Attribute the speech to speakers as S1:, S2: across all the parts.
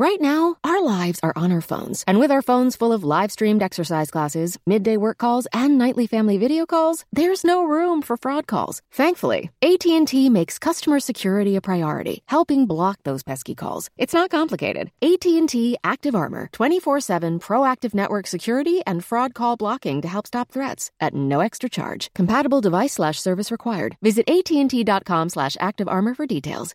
S1: Right now, our lives are on our phones, and with our phones full of live streamed exercise classes, midday work calls, and nightly family video calls, there's no room for fraud calls. Thankfully, AT&T makes customer security a priority, helping block those pesky calls. It's not complicated. AT&T Active Armor, 24/7 proactive network security and fraud call blocking to help stop threats at no extra charge. Compatible device slash service required. Visit AT&T.com slash active armor for details.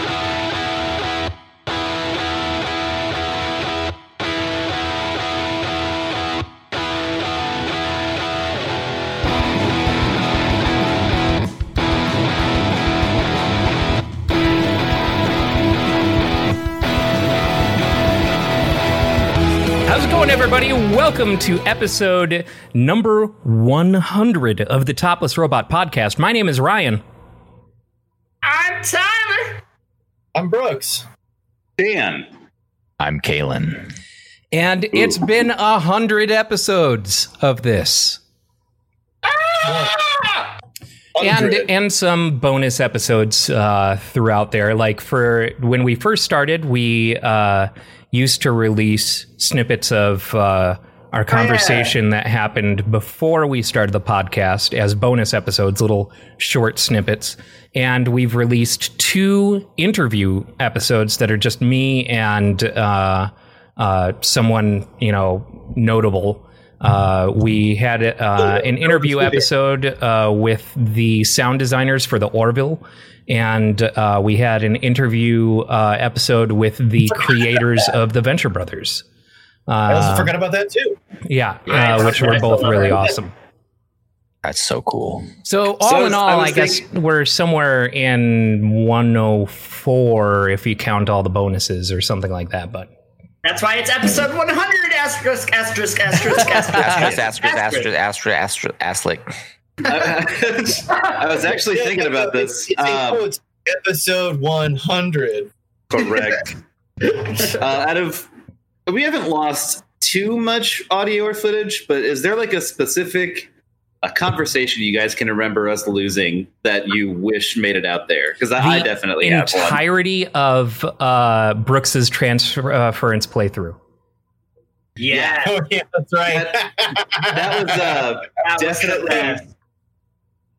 S2: Everybody? Welcome to episode number 100 of the Topless Robot Podcast. My name is Ryan.
S3: I'm Tyler.
S4: I'm Brooks.
S5: Dan.
S6: I'm Kalen.
S2: And it's been a hundred episodes of this. And and some bonus episodes uh, throughout there. Like for when we first started, we uh, used to release snippets of uh, our conversation that happened before we started the podcast as bonus episodes, little short snippets. And we've released two interview episodes that are just me and uh, uh, someone you know notable. Uh, we had uh, an interview episode uh, with the sound designers for the Orville, and uh, we had an interview uh, episode with the creators of the Venture Brothers.
S4: I also
S2: Uh,
S4: forgot about that too.
S2: yeah, uh, which were both really awesome.
S6: That's so cool.
S2: So all
S5: So
S2: in all,
S5: was
S2: I guess
S5: thinking-
S2: we're somewhere in 104 if you count all the bonuses or something like that. But
S3: That's why it's episode 100. Asterisk, asterisk, asterisk, asterisk,
S7: Asterisk, asterisk, asterisk, asterisk, asterisk, asterisk.
S5: I was actually thinking about this.
S4: It's, it's,
S5: Um,
S4: episode 100.
S5: correct. uh, out of we haven't lost too much audio or footage, but is there like a specific a conversation you guys can remember us losing that you wish made it out there? Because I, I
S2: the
S5: definitely have one.
S2: entirety of uh, Brooks's transference playthrough.
S3: Yeah.
S4: Oh, yeah, that's right.
S5: That was uh,
S3: That was the
S5: definitely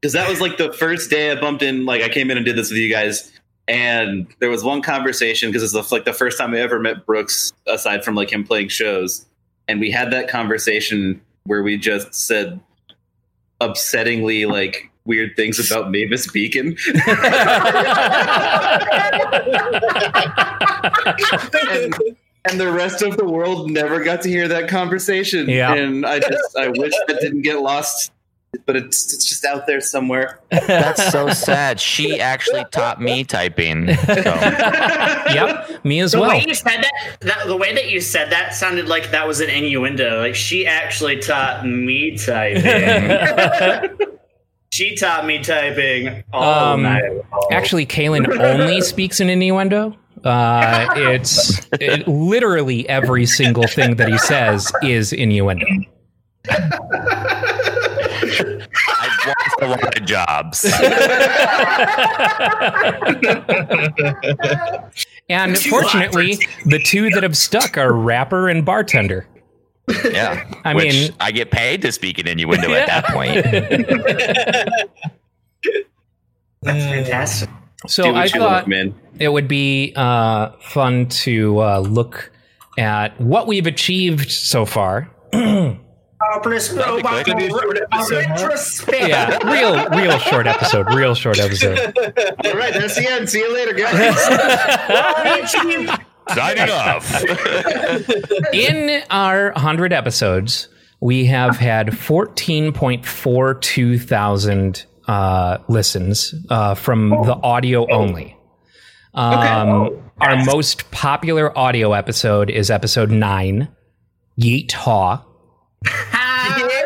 S5: because that was like the first day I bumped in. Like I came in and did this with you guys, and there was one conversation because it's the, like the first time I ever met Brooks aside from like him playing shows, and we had that conversation where we just said upsettingly like weird things about Mavis Beacon. and, and the rest of the world never got to hear that conversation.
S2: Yeah.
S5: And I just I wish that didn't get lost. But it's it's just out there somewhere.
S7: That's so sad. She actually taught me typing. So.
S2: yep, me as
S3: The
S2: well.
S3: way you said that, that, the way that you said that sounded like that was an innuendo. Like she actually taught me typing. she taught me typing all
S2: Um,
S3: night. long.
S2: Actually, Kalen only speaks in innuendo. Uh, it's it, literally every single thing that he says is innuendo.
S7: I've lost a lot of jobs.
S2: And fortunately, the two that have stuck are rapper and bartender.
S7: Yeah.
S2: I
S7: Which
S2: mean-
S7: I get paid to speak in innuendo at that point.
S3: That's fantastic.
S2: So I
S5: you
S2: thought
S5: love, man.
S2: it would be uh, fun to uh, look at what we've achieved so far.
S3: Hopeless robot.
S7: quick.
S4: It'll be a short episode, huh?
S3: Retrospect.
S2: Yeah, real, real short episode. Real short episode.
S5: All right, that's the end. See you later, guys.
S7: Signing off.
S2: In our 100 episodes, we have had 14.42 thousand uh, listens uh, from the audio only. Um, Our most popular audio episode is episode 9, Yeet Haw,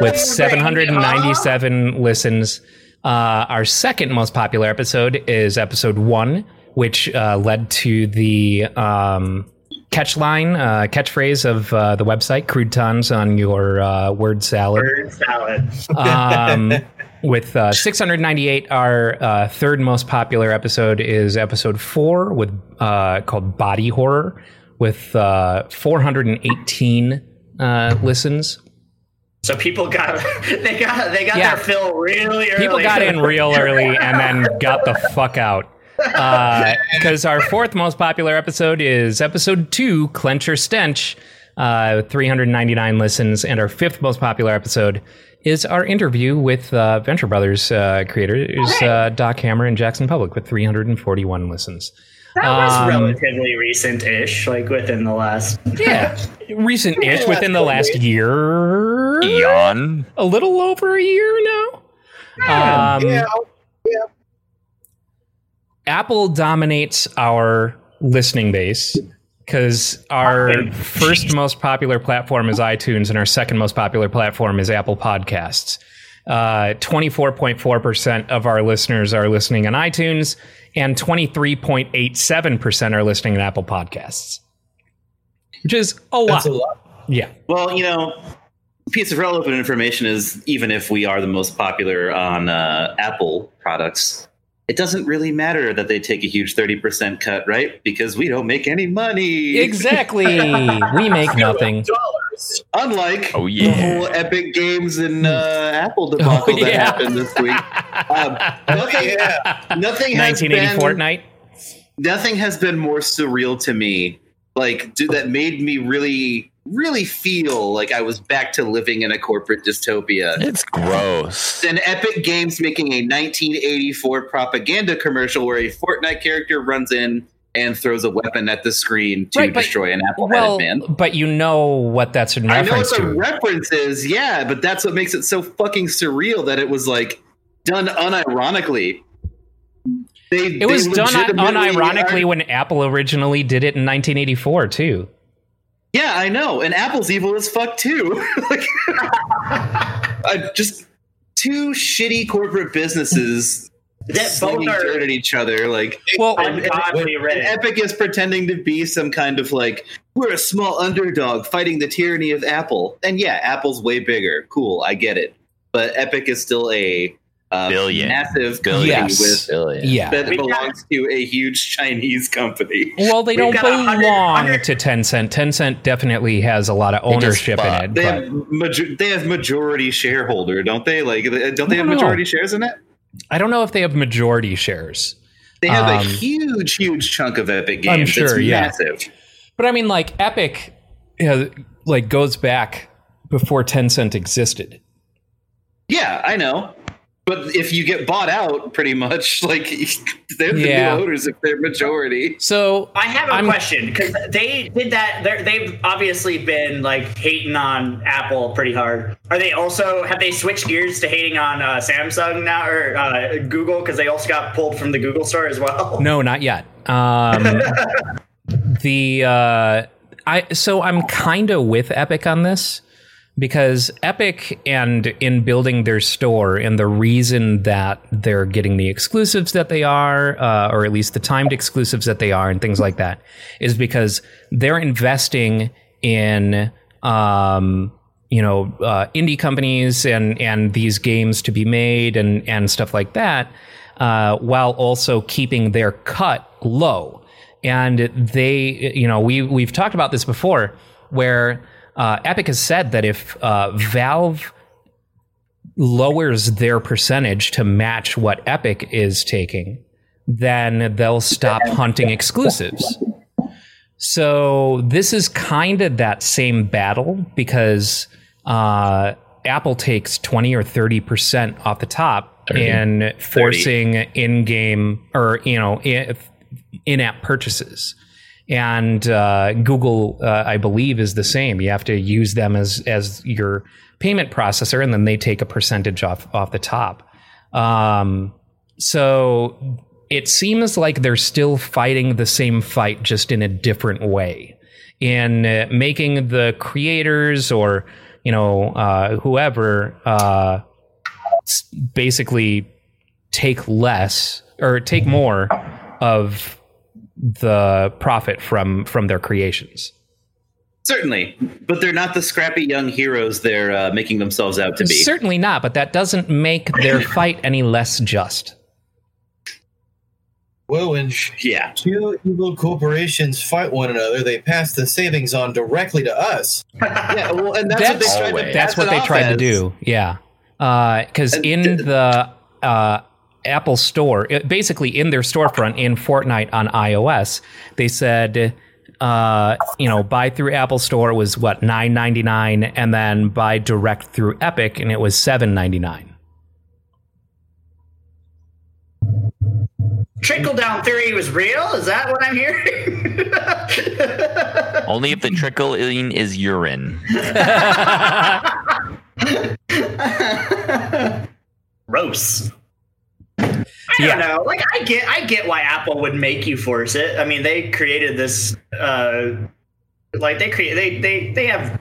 S2: with 797 listens. Uh, our second most popular episode is episode 1, which uh, led to the um, catchline, uh, catchphrase of uh, the website, croutons on your uh, word salad.
S3: Bird salad.
S2: Um, with uh, 698, our uh, third most popular episode is episode four, with uh, called Body Horror, with uh, 418 uh, listens.
S3: So people got they got they got
S2: Yeah.
S3: their fill really early.
S2: People got in real early and then got the fuck out. Because our fourth most popular episode is episode two, Clench or Stench, uh, 399 listens. And our fifth most popular episode is our interview with uh, Venture Brothers uh, creators, uh, Doc Hammer and Jackson Publick, with 341 listens.
S3: That was
S2: Um,
S3: relatively recent-ish, like within the last.
S2: Yeah, recent ish within the last year.
S7: Eon.
S2: A little over a year now. Um,
S4: Yeah.
S2: Apple dominates our listening base because our first most popular platform is iTunes and our second most popular platform is Apple Podcasts. Uh, 24.4% of our listeners are listening on iTunes, and 23.87% are listening on Apple Podcasts, which is a lot.
S4: That's a lot.
S2: Yeah.
S5: Well, you know, piece of relevant information is even if we are the most popular on uh, Apple products, it doesn't really matter that they take a huge 30% cut, right? Because we don't make any money.
S2: Exactly. we make nothing.
S4: Dollars.
S5: Unlike
S7: Oh,
S5: the whole Epic Games and uh, Apple debacle
S2: Oh,
S5: that
S2: yeah.
S5: happened this week. Um, nothing,
S4: Yeah.
S5: nothing has
S2: 1980
S5: been
S2: Fortnite.
S5: nothing has been more surreal to me like dude, that made me really really feel like i was back to living in a corporate dystopia
S7: It's gross.
S5: than epic games making a 1984 propaganda commercial where a fortnite character runs in and throws a weapon at the screen to
S2: Right, but-
S5: destroy an apple
S2: Well,
S5: man
S2: but you know what that's in reference
S5: i know what the reference is yeah but that's what makes it so fucking surreal that it was like done unironically they,
S2: It was done unironically
S5: are-
S2: when Apple originally did it in 1984 too.
S5: Yeah, I know. And Apple's evil as fuck too. like, I just two shitty corporate businesses
S3: That both
S5: slinging
S3: are
S5: dirt at each other. Like
S2: Well,
S5: and- and-
S3: ungodly
S5: and
S3: rich.
S5: Epic is pretending to be some kind of like we're a small underdog fighting the tyranny of Apple. And yeah, Apple's way bigger. Cool, I get it. But Epic is still a uh,
S7: Billion.
S5: massive
S7: Billion.
S5: company
S2: Yes.
S5: with
S7: Billion.
S2: yeah.
S5: that
S3: We've got-
S5: belongs to a huge Chinese company.
S2: Well, they
S3: We've
S2: don't
S3: got a hundred-
S2: belong
S3: hundred-
S2: to Tencent. Tencent definitely has a lot of ownership in it.
S5: They
S2: but-
S5: have major- they have majority shareholder, don't they? Like, don't they have
S2: No.
S5: majority shares in it?
S2: I don't know if they have majority shares.
S5: They have a
S2: Um,
S5: huge, huge chunk of Epic Games.
S2: I'm sure,
S5: it's
S2: yeah.
S5: massive.
S2: But I mean, like Epic, uh, like goes back before Tencent existed.
S5: Yeah, I know. But if you get bought out, pretty much, like they're the
S2: Yeah.
S5: new owners if they're majority.
S2: So
S3: I have a
S2: I'm-
S3: question because they did that. They're, they've obviously been like hating on Apple pretty hard. Are they also have they switched gears to hating on uh, Samsung now or uh, Google because they also got pulled from the Google store as well?
S2: No, not yet. Um, the uh, I so I'm kind of with Epic on this because Epic and in building their store and the reason that they're getting the exclusives that they are, uh, or at least the timed exclusives that they are, and things like that, is because they're investing in. Um, you know, uh, indie companies and and these games to be made and and stuff like that, uh, while also keeping their cut low. And they, you know, we we've talked about this before, where uh, Epic has said that if uh, Valve lowers their percentage to match what Epic is taking, then they'll stop hunting exclusives. So this is kind of that same battle because uh, Apple takes twenty or thirty percent off the top in forcing in-game or you know in- in-app purchases, and uh, Google, uh, I believe, is the same. You have to use them as as your payment processor, and then they take a percentage off off the top. Um, so it seems like they're still fighting the same fight, just in a different way, in uh, making the creators or you know uh, whoever uh, basically take less or take more of the profit from from their creations.
S5: Certainly, but they're not the scrappy young heroes they're uh, making themselves out to be.
S2: Certainly not, but that doesn't make their fight any less just.
S4: Well, when
S5: yeah,
S4: two evil corporations fight one another, they pass the savings on directly to us.
S5: yeah. Well, and that's, what they tried to
S7: always.
S2: that's what they
S5: off
S2: tried to do. Yeah, because
S5: And
S2: in
S5: th-
S2: the uh, Apple Store, basically in their storefront in Fortnite on iOS, they said, uh, you know, buy through Apple Store was what nine ninety nine, and then buy direct through Epic, and it was seven ninety nine.
S3: Trickle down theory was real. Is that what I'm hearing?
S7: Only if the trickling is urine.
S3: Gross. I don't know. Like I get, I get why Apple would make you force it. I mean, they created this. uh Like they create, they they they have.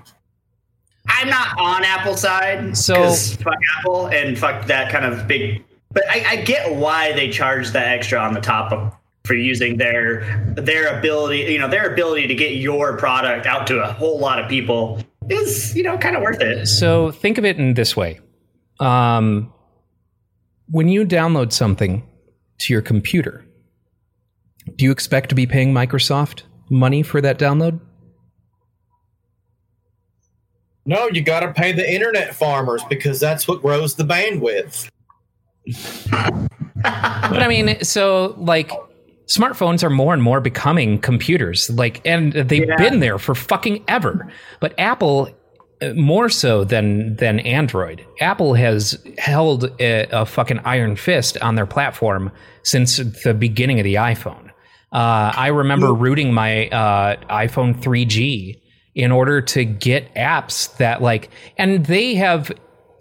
S3: I'm not on Apple side,
S2: So-
S3: fuck Apple and fuck that kind of big. But I, I get why they charge that extra on the top of for using their their ability, you know, their ability to get your product out to a whole lot of people is, you know, kind of worth it.
S2: So think of it in this way: um, when you download something to your computer, do you expect to be paying Microsoft money for that download?
S4: No, you got to pay the internet farmers because that's what grows the bandwidth.
S2: But I mean, so like smartphones are more and more becoming computers. Like, and they've
S3: Yeah.
S2: been there for fucking ever. But Apple, more so than than Android, Apple has held a, a fucking iron fist on their platform since the beginning of the iPhone. Uh, I remember rooting my uh, iPhone 3G in order to get apps that like, and they have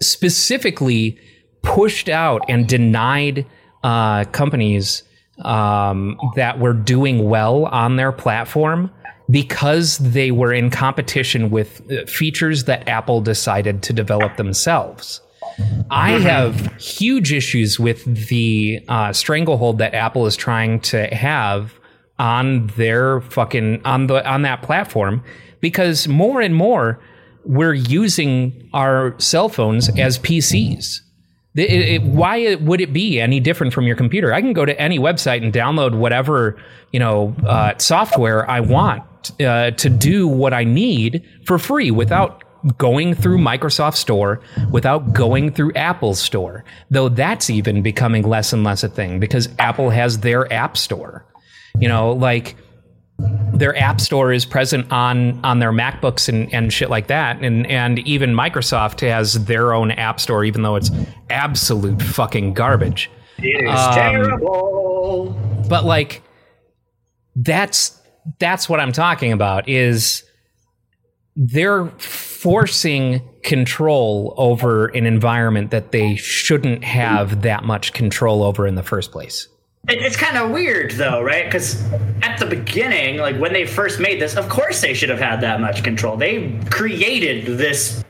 S2: specifically pushed out and denied uh, companies um, that were doing well on their platform because they were in competition with uh, features that Apple decided to develop themselves. I have huge issues with the uh, stranglehold that Apple is trying to have on their fucking on the on that platform because more and more we're using our cell phones as PCs. It- it- why would it be any different from your computer? I can go to any website and download whatever you know uh, software I want uh, to do what I need for free without going through Microsoft Store, without going through Apple Store. Though that's even becoming less and less a thing because Apple has their App Store. You know, like their app store is present on on their MacBooks and, and shit like that. And and even Microsoft has their own app store, even though it's absolute fucking garbage.
S3: It is
S2: Um,
S3: terrible.
S2: But like that's that's what I'm talking about is they're forcing control over an environment that they shouldn't have that much control over in the first place.
S3: It, it's kind of weird though, right? Because at the beginning, like when they first made this, of course they should have had that much control. They created this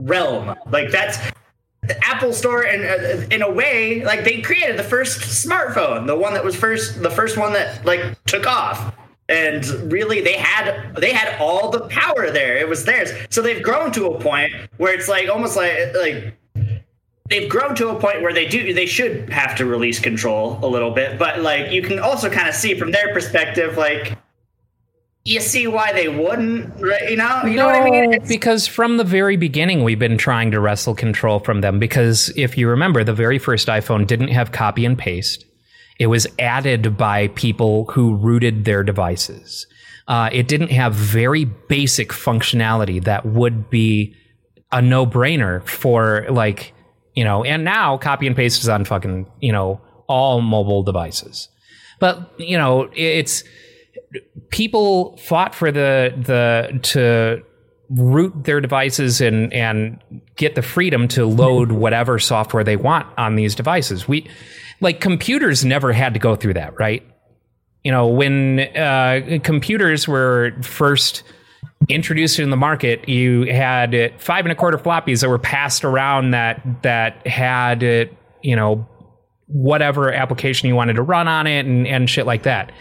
S3: realm. Like that's Apple Store, and uh, in a way, like they created the first smartphone, the one that was first, the first one that like took off. And really, they had they had all the power there. It was theirs. So they've grown to a point where it's like almost like like they've grown to a point where they do they should have to release control a little bit but like you can also kind of see from their perspective like you see why they wouldn't right you know you know what i mean It's-
S2: because from the very beginning, we've been trying to wrestle control from them. Because if you remember, the very first iPhone didn't have copy and paste, it was added by people who rooted their devices. Uh, it didn't have very basic functionality that would be a no brainer for, like, you know, and now copy and paste is on fucking, you know, all mobile devices. But, you know, it's people fought for the the to root their devices and and get the freedom to load whatever software they want on these devices. We like computers never had to go through that, right? You know, when uh, computers were first introduced it in the market, you had uh, five and a quarter floppies that were passed around that that had uh, you know whatever application you wanted to run on it and, and shit like that.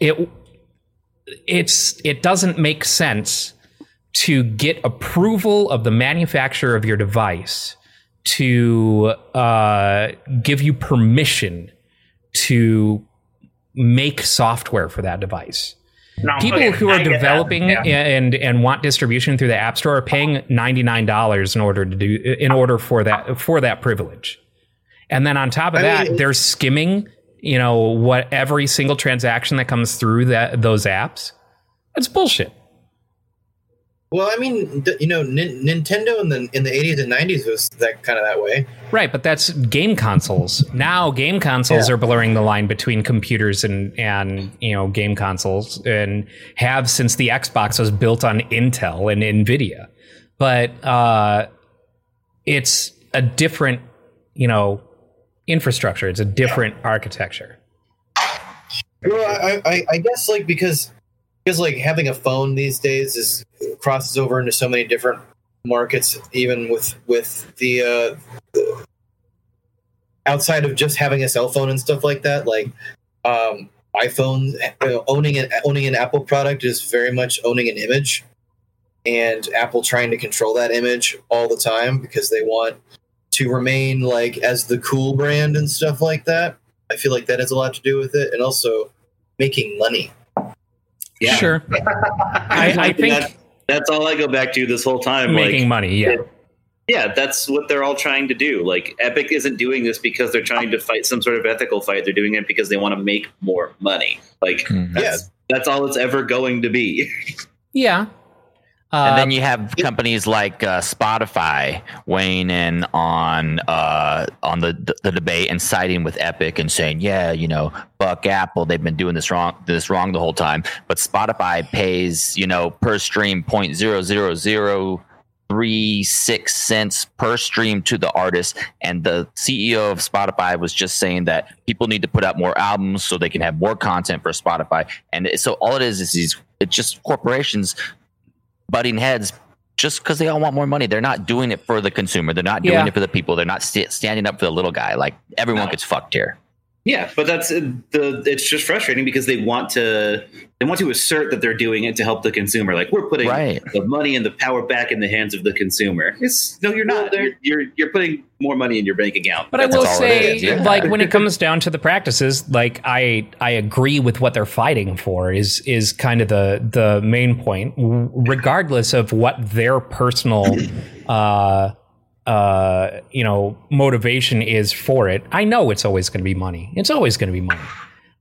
S2: it it's it doesn't make sense to get approval of the manufacturer of your device to uh, give you permission to make software for that device.
S3: No,
S2: People
S3: okay,
S2: who are developing
S3: Yeah.
S2: and and want distribution through the App Store are paying ninety nine dollars in order to do in order for that for that privilege. And then on top of
S4: I
S2: that,
S4: mean,
S2: they're skimming, you know, what every single transaction that comes through that those apps. It's bullshit.
S4: Well, I mean, you know, Nin- Nintendo in the in the eighties and nineties was that kind of that way.
S2: Right, but that's game consoles. Now game consoles
S4: Yeah.
S2: are blurring the line between computers and and you know game consoles and have since the Xbox was built on Intel and Nvidia. But uh it's a different, you know, infrastructure. It's a different architecture.
S4: Well, I, I, I guess like because because like having a phone these days is crosses over into so many different markets, even with with the, uh, outside of just having a cell phone and stuff like that. Like um, iPhone uh, owning an owning an Apple product is very much owning an image, and Apple trying to control that image all the time because they want to remain like as the cool brand and stuff like that. I feel like that has a lot to do with it, and also making money.
S5: Yeah.
S2: Sure. I, I think
S5: That- that's all I go back to this whole time.
S2: making
S5: like,
S2: money, yeah.
S5: yeah, that's what they're all trying to do. Like Epic isn't doing this because they're trying to fight some sort of ethical fight. They're doing it because they want to make more money. Like
S7: Mhm.
S5: that's that's all it's ever going to be.
S2: Yeah.
S7: And then you have companies like uh, Spotify weighing in on uh, on the the debate and siding with Epic and saying, yeah, you know, fuck Apple, they've been doing this wrong this wrong the whole time. But Spotify pays you know per stream point zero zero zero three six cents per stream to the artist. And the CEO of Spotify was just saying that people need to put out more albums so they can have more content for Spotify. And so all it is is these it's just corporations butting heads just because they all want more money. They're not doing it for the consumer. They're not doing
S2: Yeah.
S7: it for the people. They're not st- standing up for the little guy. Like everyone
S5: No.
S7: gets fucked here.
S5: Yeah, but that's uh, the. It's just frustrating because they want to they want to assert that they're doing it to help the consumer. Like we're putting
S7: Right.
S5: the money and the power back in the hands of the consumer. It's no, you're not. You're you're, you're putting more money in your bank account.
S2: But I will say,
S7: yeah.
S2: like when it comes down to the practices, like I I agree with what they're fighting for is is kind of the the main point, regardless of what their personal, uh, uh, you know, motivation is for it. I know it's always going to be money. It's always going to be money.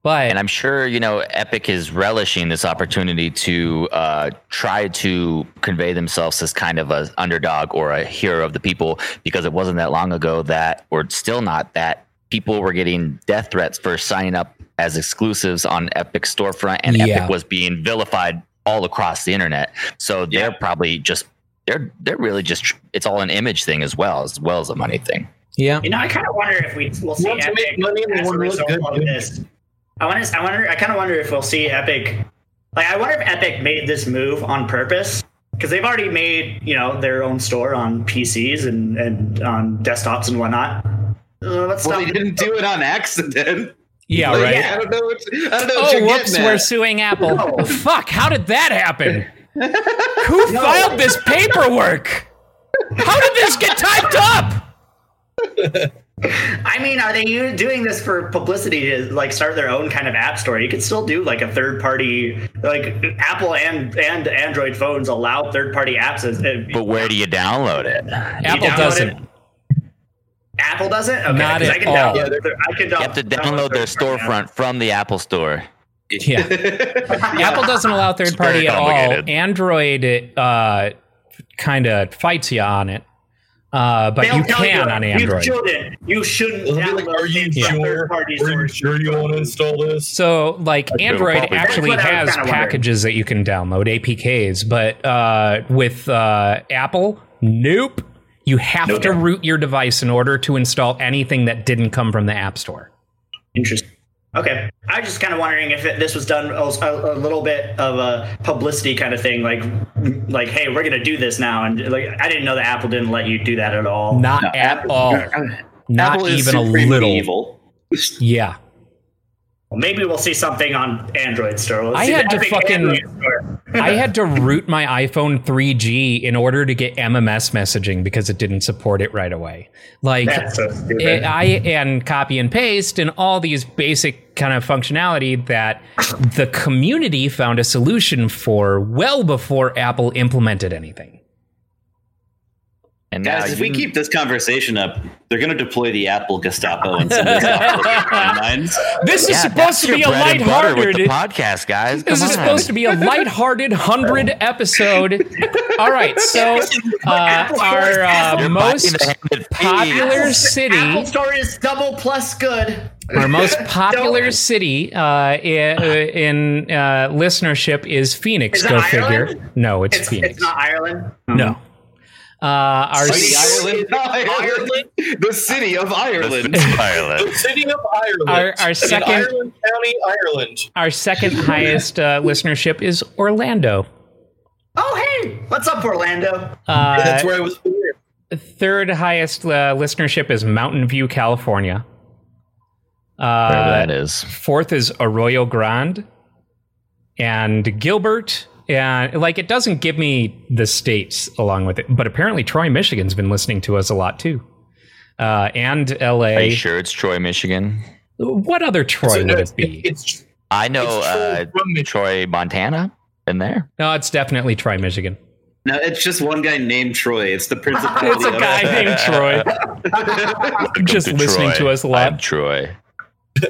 S2: But
S7: And I'm sure, you know, Epic is relishing this opportunity to uh, try to convey themselves as kind of a underdog or a hero of the people because it wasn't that long ago that, or still not, that people were getting death threats for signing up as exclusives on Epic storefront and
S2: Yeah.
S7: Epic was being vilified all across the internet. So they're
S5: Yeah.
S7: probably just, they're, they're really just, it's all an image thing as well, as well as a money thing.
S2: yeah,
S3: You know, I kind of wonder if we will see Epic
S4: make money
S3: as a
S4: want to
S3: result
S4: good
S3: of this. I want to. I wonder. I kind of wonder if we'll see Epic. Like, I wonder if Epic made this move on purpose because they've already made you know their own store on PCs and and on desktops and whatnot. Uh, let's
S5: well,
S3: stop.
S5: they didn't do it on accident.
S2: yeah,
S5: Like,
S2: right.
S5: I don't know. What, I don't know. What
S2: Oh,
S5: you're
S2: whoops,
S5: getting
S2: we're suing Apple. Oh, fuck, how did that happen? Who filed this paperwork? How did this get typed up?
S3: I mean, are they doing this for publicity to like start their own kind of app store? You could still do like a third party, like Apple and and Android phones allow third party apps. As, uh,
S7: But where do you download it?
S2: Apple
S3: download
S2: doesn't.
S3: it? Apple doesn't. Okay,
S2: Not
S3: 'cause I
S2: at
S3: can
S2: all.
S3: download. their- I can
S7: You have to download their
S3: third-party apps.
S7: storefront from the Apple Store.
S2: Yeah. Apple doesn't allow third party at all. Android uh, kind of fights you on it, uh, but
S3: They'll
S2: you
S3: tell
S2: can on Android.
S3: You
S2: Android.
S3: shouldn't. You shouldn't
S4: They'll
S3: download
S4: like, "Are you
S3: things
S4: sure? Are you sure you want to install this?
S2: So, like Android
S7: probably
S2: actually
S3: That's what I was
S2: has
S3: kinda wondering.
S2: packages that you can download, APKs, but uh, with uh, Apple, nope. You have
S3: Nope.
S2: to root your device in order to install anything that didn't come from the App Store.
S3: Interesting. Okay, I was just kind of wondering if it, this was done a, a little bit of a publicity kind of thing, like, like, hey, we're gonna do this now, and like, I didn't know that Apple didn't let you do that at all.
S2: Not
S5: No,
S2: at
S5: Apple-
S2: all. Not
S5: Apple is
S2: even a little.
S5: evil.
S2: Yeah.
S3: Well, maybe we'll see something on Android store. Let's
S2: I had to fucking- I had to root my iPhone 3G in order to get MMS messaging because it didn't support it right away. Like
S3: so
S2: it- I and copy and paste and all these basic kind of functionality that the community found a solution for well before Apple implemented anything.
S7: And now
S5: Guys, if we keep this conversation up, they're going to deploy the Apple Gestapo in some of these Apple.
S2: This is
S7: Yeah,
S2: supposed to be a
S7: bread and with
S2: lighthearted
S7: the podcast, guys.
S2: This
S7: Come
S2: is
S7: on.
S2: supposed to be a lighthearted hundred episode. All right, so uh, our uh, most
S7: biting the hand that
S2: popular city,
S3: Apple Store is double plus good.
S2: our most popular city uh, in uh, listenership is Phoenix.
S3: Is it
S2: Go figure. No, it's,
S3: It's,
S2: Phoenix.
S3: it's not Ireland.
S2: no. Uh, our
S5: The
S2: s-
S5: Ireland, Ireland, the city of Ireland.
S7: Ireland.
S4: The city of Ireland.
S2: Our- our second-
S4: Ireland County, Ireland.
S2: our second highest uh, listenership is Orlando.
S3: Oh, hey, what's up, Orlando?
S2: Uh,
S4: That's where I was born.
S2: third highest uh, listenership is Mountain View, California. Uh,
S7: Wherever that is.
S2: Fourth is Arroyo Grande and Gilbert. And like it doesn't give me the states along with it, but apparently Troy, Michigan's been listening to us a lot too. Uh, and LA.
S7: Are you sure it's Troy, Michigan?
S2: What other Troy would it be?
S4: It's
S7: I know
S4: It's Troy
S7: uh,
S4: from
S7: Troy, Montana. Been there.
S2: No, it's definitely Troy, Michigan.
S5: No, it's just one guy named Troy. It's the principality
S2: It's a guy named Troy. Just
S7: To
S2: listening
S7: Troy.
S2: to us a lot.
S7: I'm Troy.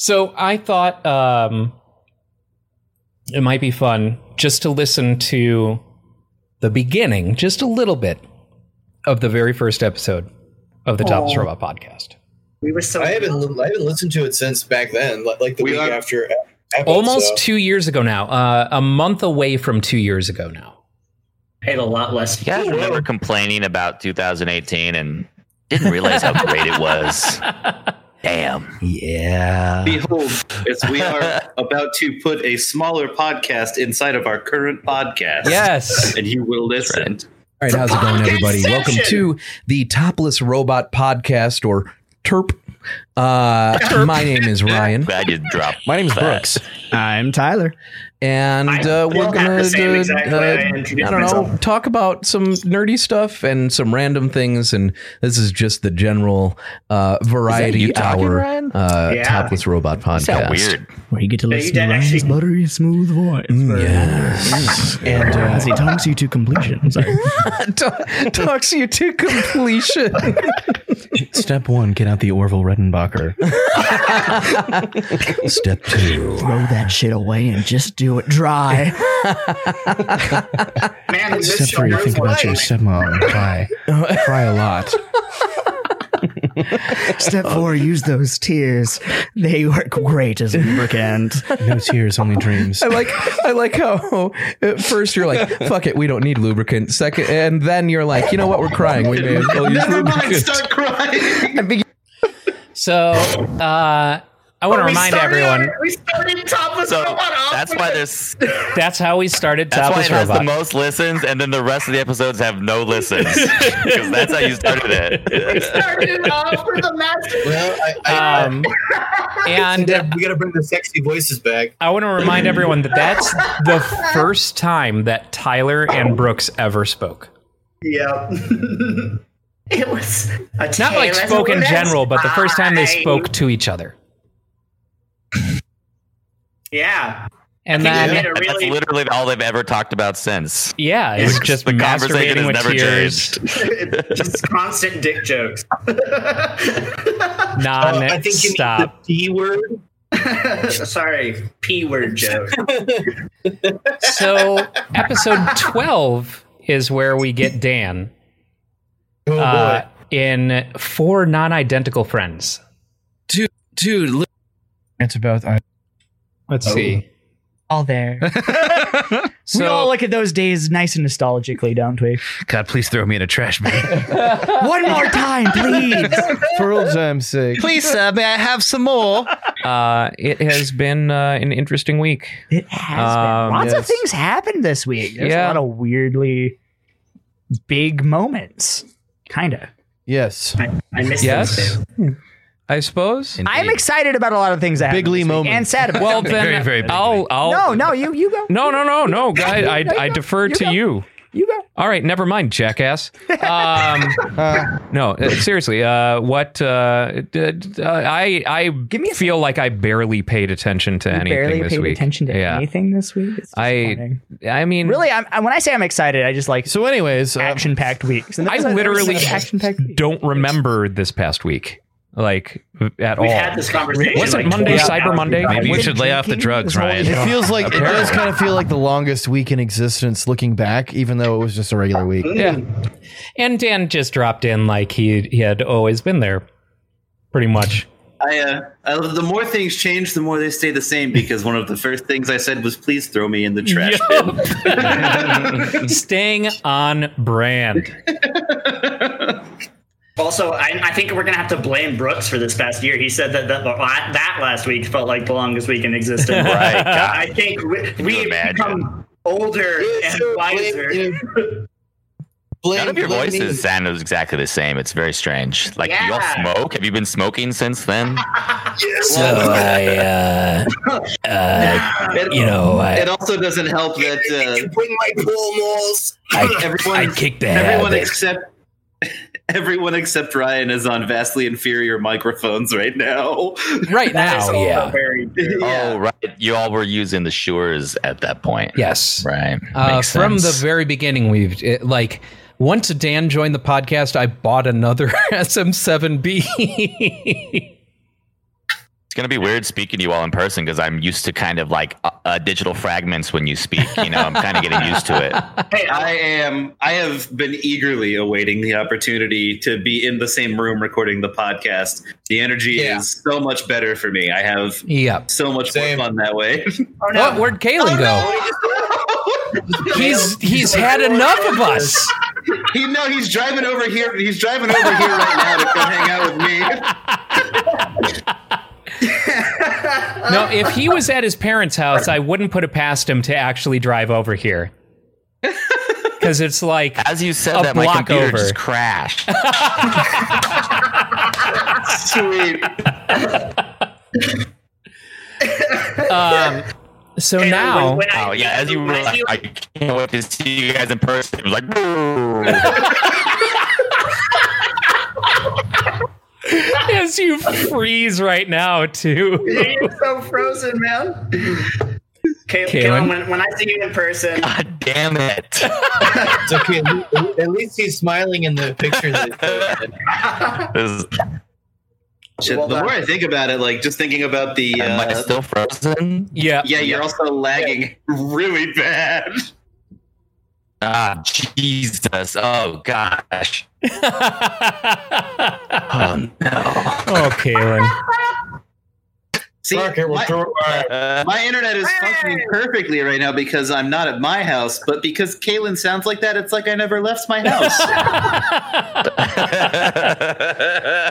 S2: So I thought um, it might be fun just to listen to the beginning, just a little bit of the very first episode of the Topless Robot podcast.
S3: We were so.
S4: I haven't I haven't listened to it since back then, like the
S5: We
S4: week
S5: are-
S4: after. Apple,
S2: Almost
S4: so.
S2: two years ago now, uh, a month away from two years ago now.
S3: paid a lot less.
S7: Yeah, guys remember complaining about 2018 and didn't realize how great it was. Damn.
S6: Yeah.
S5: Behold, as we are about to put a smaller podcast inside of our current podcast.
S2: Yes.
S5: And you will listen.
S8: All right, how's it going, everybody? Welcome to the Topless Robot Podcast, or TERP. Uh, my name is Ryan,
S7: Glad you dropped.
S8: My name
S7: is
S8: Brooks.
S9: I'm Tyler.
S8: and
S3: I
S8: uh, we're gonna
S3: the same
S8: uh,
S3: I
S8: I don't know
S3: myself.
S8: talk about some nerdy stuff and some random things, and this is just the general uh, variety
S7: you talking,
S8: hour uh,
S3: Yeah.
S8: Topless Robot
S7: That sound
S8: Podcast.
S7: weird.
S9: Where you get to listen to
S3: did
S9: Ryan's
S3: actually-
S9: buttery smooth voice.
S8: Yes, and uh,
S9: As he talks you to completion. I'm sorry.
S8: t- talks you to completion.
S9: Step one, get out the Orville Redenbacher.
S8: Step two.
S9: Throw that shit away and just do it dry.
S3: Man, this
S9: Step three, think about your
S3: live.
S9: stepmom. Cry. Cry a lot. Step four, use those tears. They work great as lubricant. No tears, only dreams.
S8: I like I like how at first you're like, fuck it, we don't need lubricant. Second and then you're like, you know what, we're crying. We may as well use
S5: Never mind,
S8: lubricant.
S5: start crying.
S2: So uh, I want to remind
S3: started
S2: everyone
S3: we started topless
S7: So
S3: robot
S7: that's why
S3: a-
S7: there's
S2: that's how we started
S7: that's why
S2: Topless
S7: it has the most listens, and then the rest of the episodes have no listens because that's how you started
S3: We
S7: it.
S3: started off with a master.
S4: Well, I, I,
S2: um, and
S4: we gotta- we got to bring the sexy voices back.
S2: I want to remind everyone that that's the first time that Tyler and Brooks ever spoke.
S3: Yep. it was a
S2: Not like spoke in general, but the first time they spoke to each other.
S3: Yeah.
S2: And then,
S3: we did
S7: that's literally all they've ever talked about since.
S2: yeah, it's just
S7: the conversation
S2: masturbating
S7: has
S2: with
S7: never
S2: tears,
S7: changed.
S3: just constant dick jokes.
S4: Uh, I think you
S2: non-stop.
S4: need the P word.
S3: Sorry, p word joke.
S2: So, episode 12 is where we get Dan
S4: Oh boy.
S2: uh, in Four Non Identical Friends.
S8: Dude, li-
S9: It's about I
S2: Let's
S4: Oh.
S2: see.
S10: all there.
S2: So,
S10: we all look at those days nice and nostalgically, don't we?
S9: God, please throw me in a trash bin.
S10: One more time, please.
S9: For old time's sake.
S6: Please, sir, may I have some more?
S2: uh, it has been uh, an interesting week.
S10: It has
S2: Um,
S10: been. Lots
S2: yes.
S10: of things happened this week. There's
S2: Yeah.
S10: a lot of weirdly big moments. Kinda.
S9: Yes.
S3: I, I missed
S2: Yes?
S3: those.
S2: I suppose.
S10: I'm excited about a lot of things that
S11: Big
S10: happened
S11: Lee
S10: this week
S11: moment.
S10: and sad about
S2: Well,
S10: some.
S2: then
S6: Very, very
S2: I'll, I'll.
S10: no, no, you you go.
S2: no, no, no, no, guy. I,
S10: No,
S2: I defer
S10: You
S2: to
S10: go.
S2: you.
S10: You go.
S2: All right, never mind, jackass. Um, no, uh, seriously. Uh, what? Uh, d- d- uh, I I
S10: me a
S2: feel like I barely paid attention to
S10: You
S2: anything
S10: barely
S2: this
S10: paid
S2: week.
S10: attention to
S2: yeah.
S10: anything this week. It's
S2: I
S10: disappointing.
S2: I mean,
S10: really, I'm, I- when I say I'm excited, I just like
S11: So, anyways, uh,
S10: action-packed weeks. And
S2: I
S10: that's- that's
S2: literally
S10: an action-packed week.
S2: don't remember this past week, like at all.
S3: We've
S2: all.
S3: had this conversation.
S2: Was it
S3: like
S2: Monday, Cyber. Monday?
S6: Maybe you should lay off the drugs,
S10: this
S6: Ryan.
S11: it feels like it does kind of feel like the longest week in existence looking back, even though it was just a regular week.
S2: Yeah. And Dan just dropped in like he he had always been there, pretty much.
S5: I, uh, I, the more things change, the more they stay the same. Because one of the first things I said was, "Please throw me in the trash bin."
S2: Staying on brand.
S3: Also, I, I think we're gonna have to blame Brooks for this past year. He said that that, that last week felt like the longest week in existence.
S7: Right, God.
S3: I think we, we've
S7: imagine?
S3: become older
S4: Yeah,
S3: and
S4: sure,
S3: wiser.
S4: blame- blame-
S7: None of your
S4: blame me.
S7: voices sound exactly the same. It's very strange. Like, do you all smoke? Have you been smoking since then?
S3: Yes.
S2: I, uh,
S5: It-
S2: you know, I,
S5: it also doesn't help that uh,
S4: Bring my pool malls.
S5: everyone,
S2: kicked the
S5: everyone except everyone except Ryan is on vastly inferior microphones right now.
S2: right now,
S3: also
S2: yeah.
S3: very.
S5: Yeah.
S7: Oh, right. You all were using the Shures at that point.
S2: Yes.
S7: Right.
S2: Uh,
S7: Makes
S2: from the very beginning, we've it, like once Dan joined the podcast, I bought another SM7B.
S7: It's gonna be weird speaking to you all in person because I'm used to kind of like uh, uh, digital fragments when you speak. You know, I'm kind of getting used to it.
S3: Hey,
S5: I am. I have been eagerly awaiting the opportunity to be in the same room recording the podcast. The energy
S4: Yeah.
S5: is so much better for me. I have
S2: yep.
S5: so much
S4: Same.
S5: more fun that way.
S3: oh no.
S2: What? Where'd Kalen go? He's he's had enough of us.
S5: he no, he's driving over here. He's driving over here right now to come hang out with me.
S2: No, if he was at his parents' house, I wouldn't put it past him to actually drive over here. Because it's like
S7: As you said
S2: A
S7: that, my
S2: block
S7: computer
S2: over.
S7: just crashed.
S5: Sweet.
S2: um, so
S3: Hey,
S2: now
S3: when- when I-
S7: Oh yeah, as you were
S3: when I
S7: I can't wait to see you guys in person. It was like, "Boo."
S2: as you freeze right now too.
S3: You're so frozen, man. Kay-
S2: Kaylin?
S3: Kaylin, when, when I see you in person,
S7: God damn it!
S4: It's okay. At least- he's smiling in the picture that he posted.
S7: This-
S5: Shit,
S3: Well
S5: the more I think about it, like just thinking about the.
S7: Am I
S5: Uh,
S7: still frozen?
S2: Yeah.
S5: yeah, you're also lagging really bad.
S7: Ah, Jesus! Oh gosh! Oh no!
S2: Oh, Kaylin.
S5: See,
S4: Okay, we'll
S5: my,
S4: throw- all right.
S7: Uh,
S5: my internet is functioning perfectly right now because I'm not at my house, but because Kaylin sounds like that, it's like I never left my house.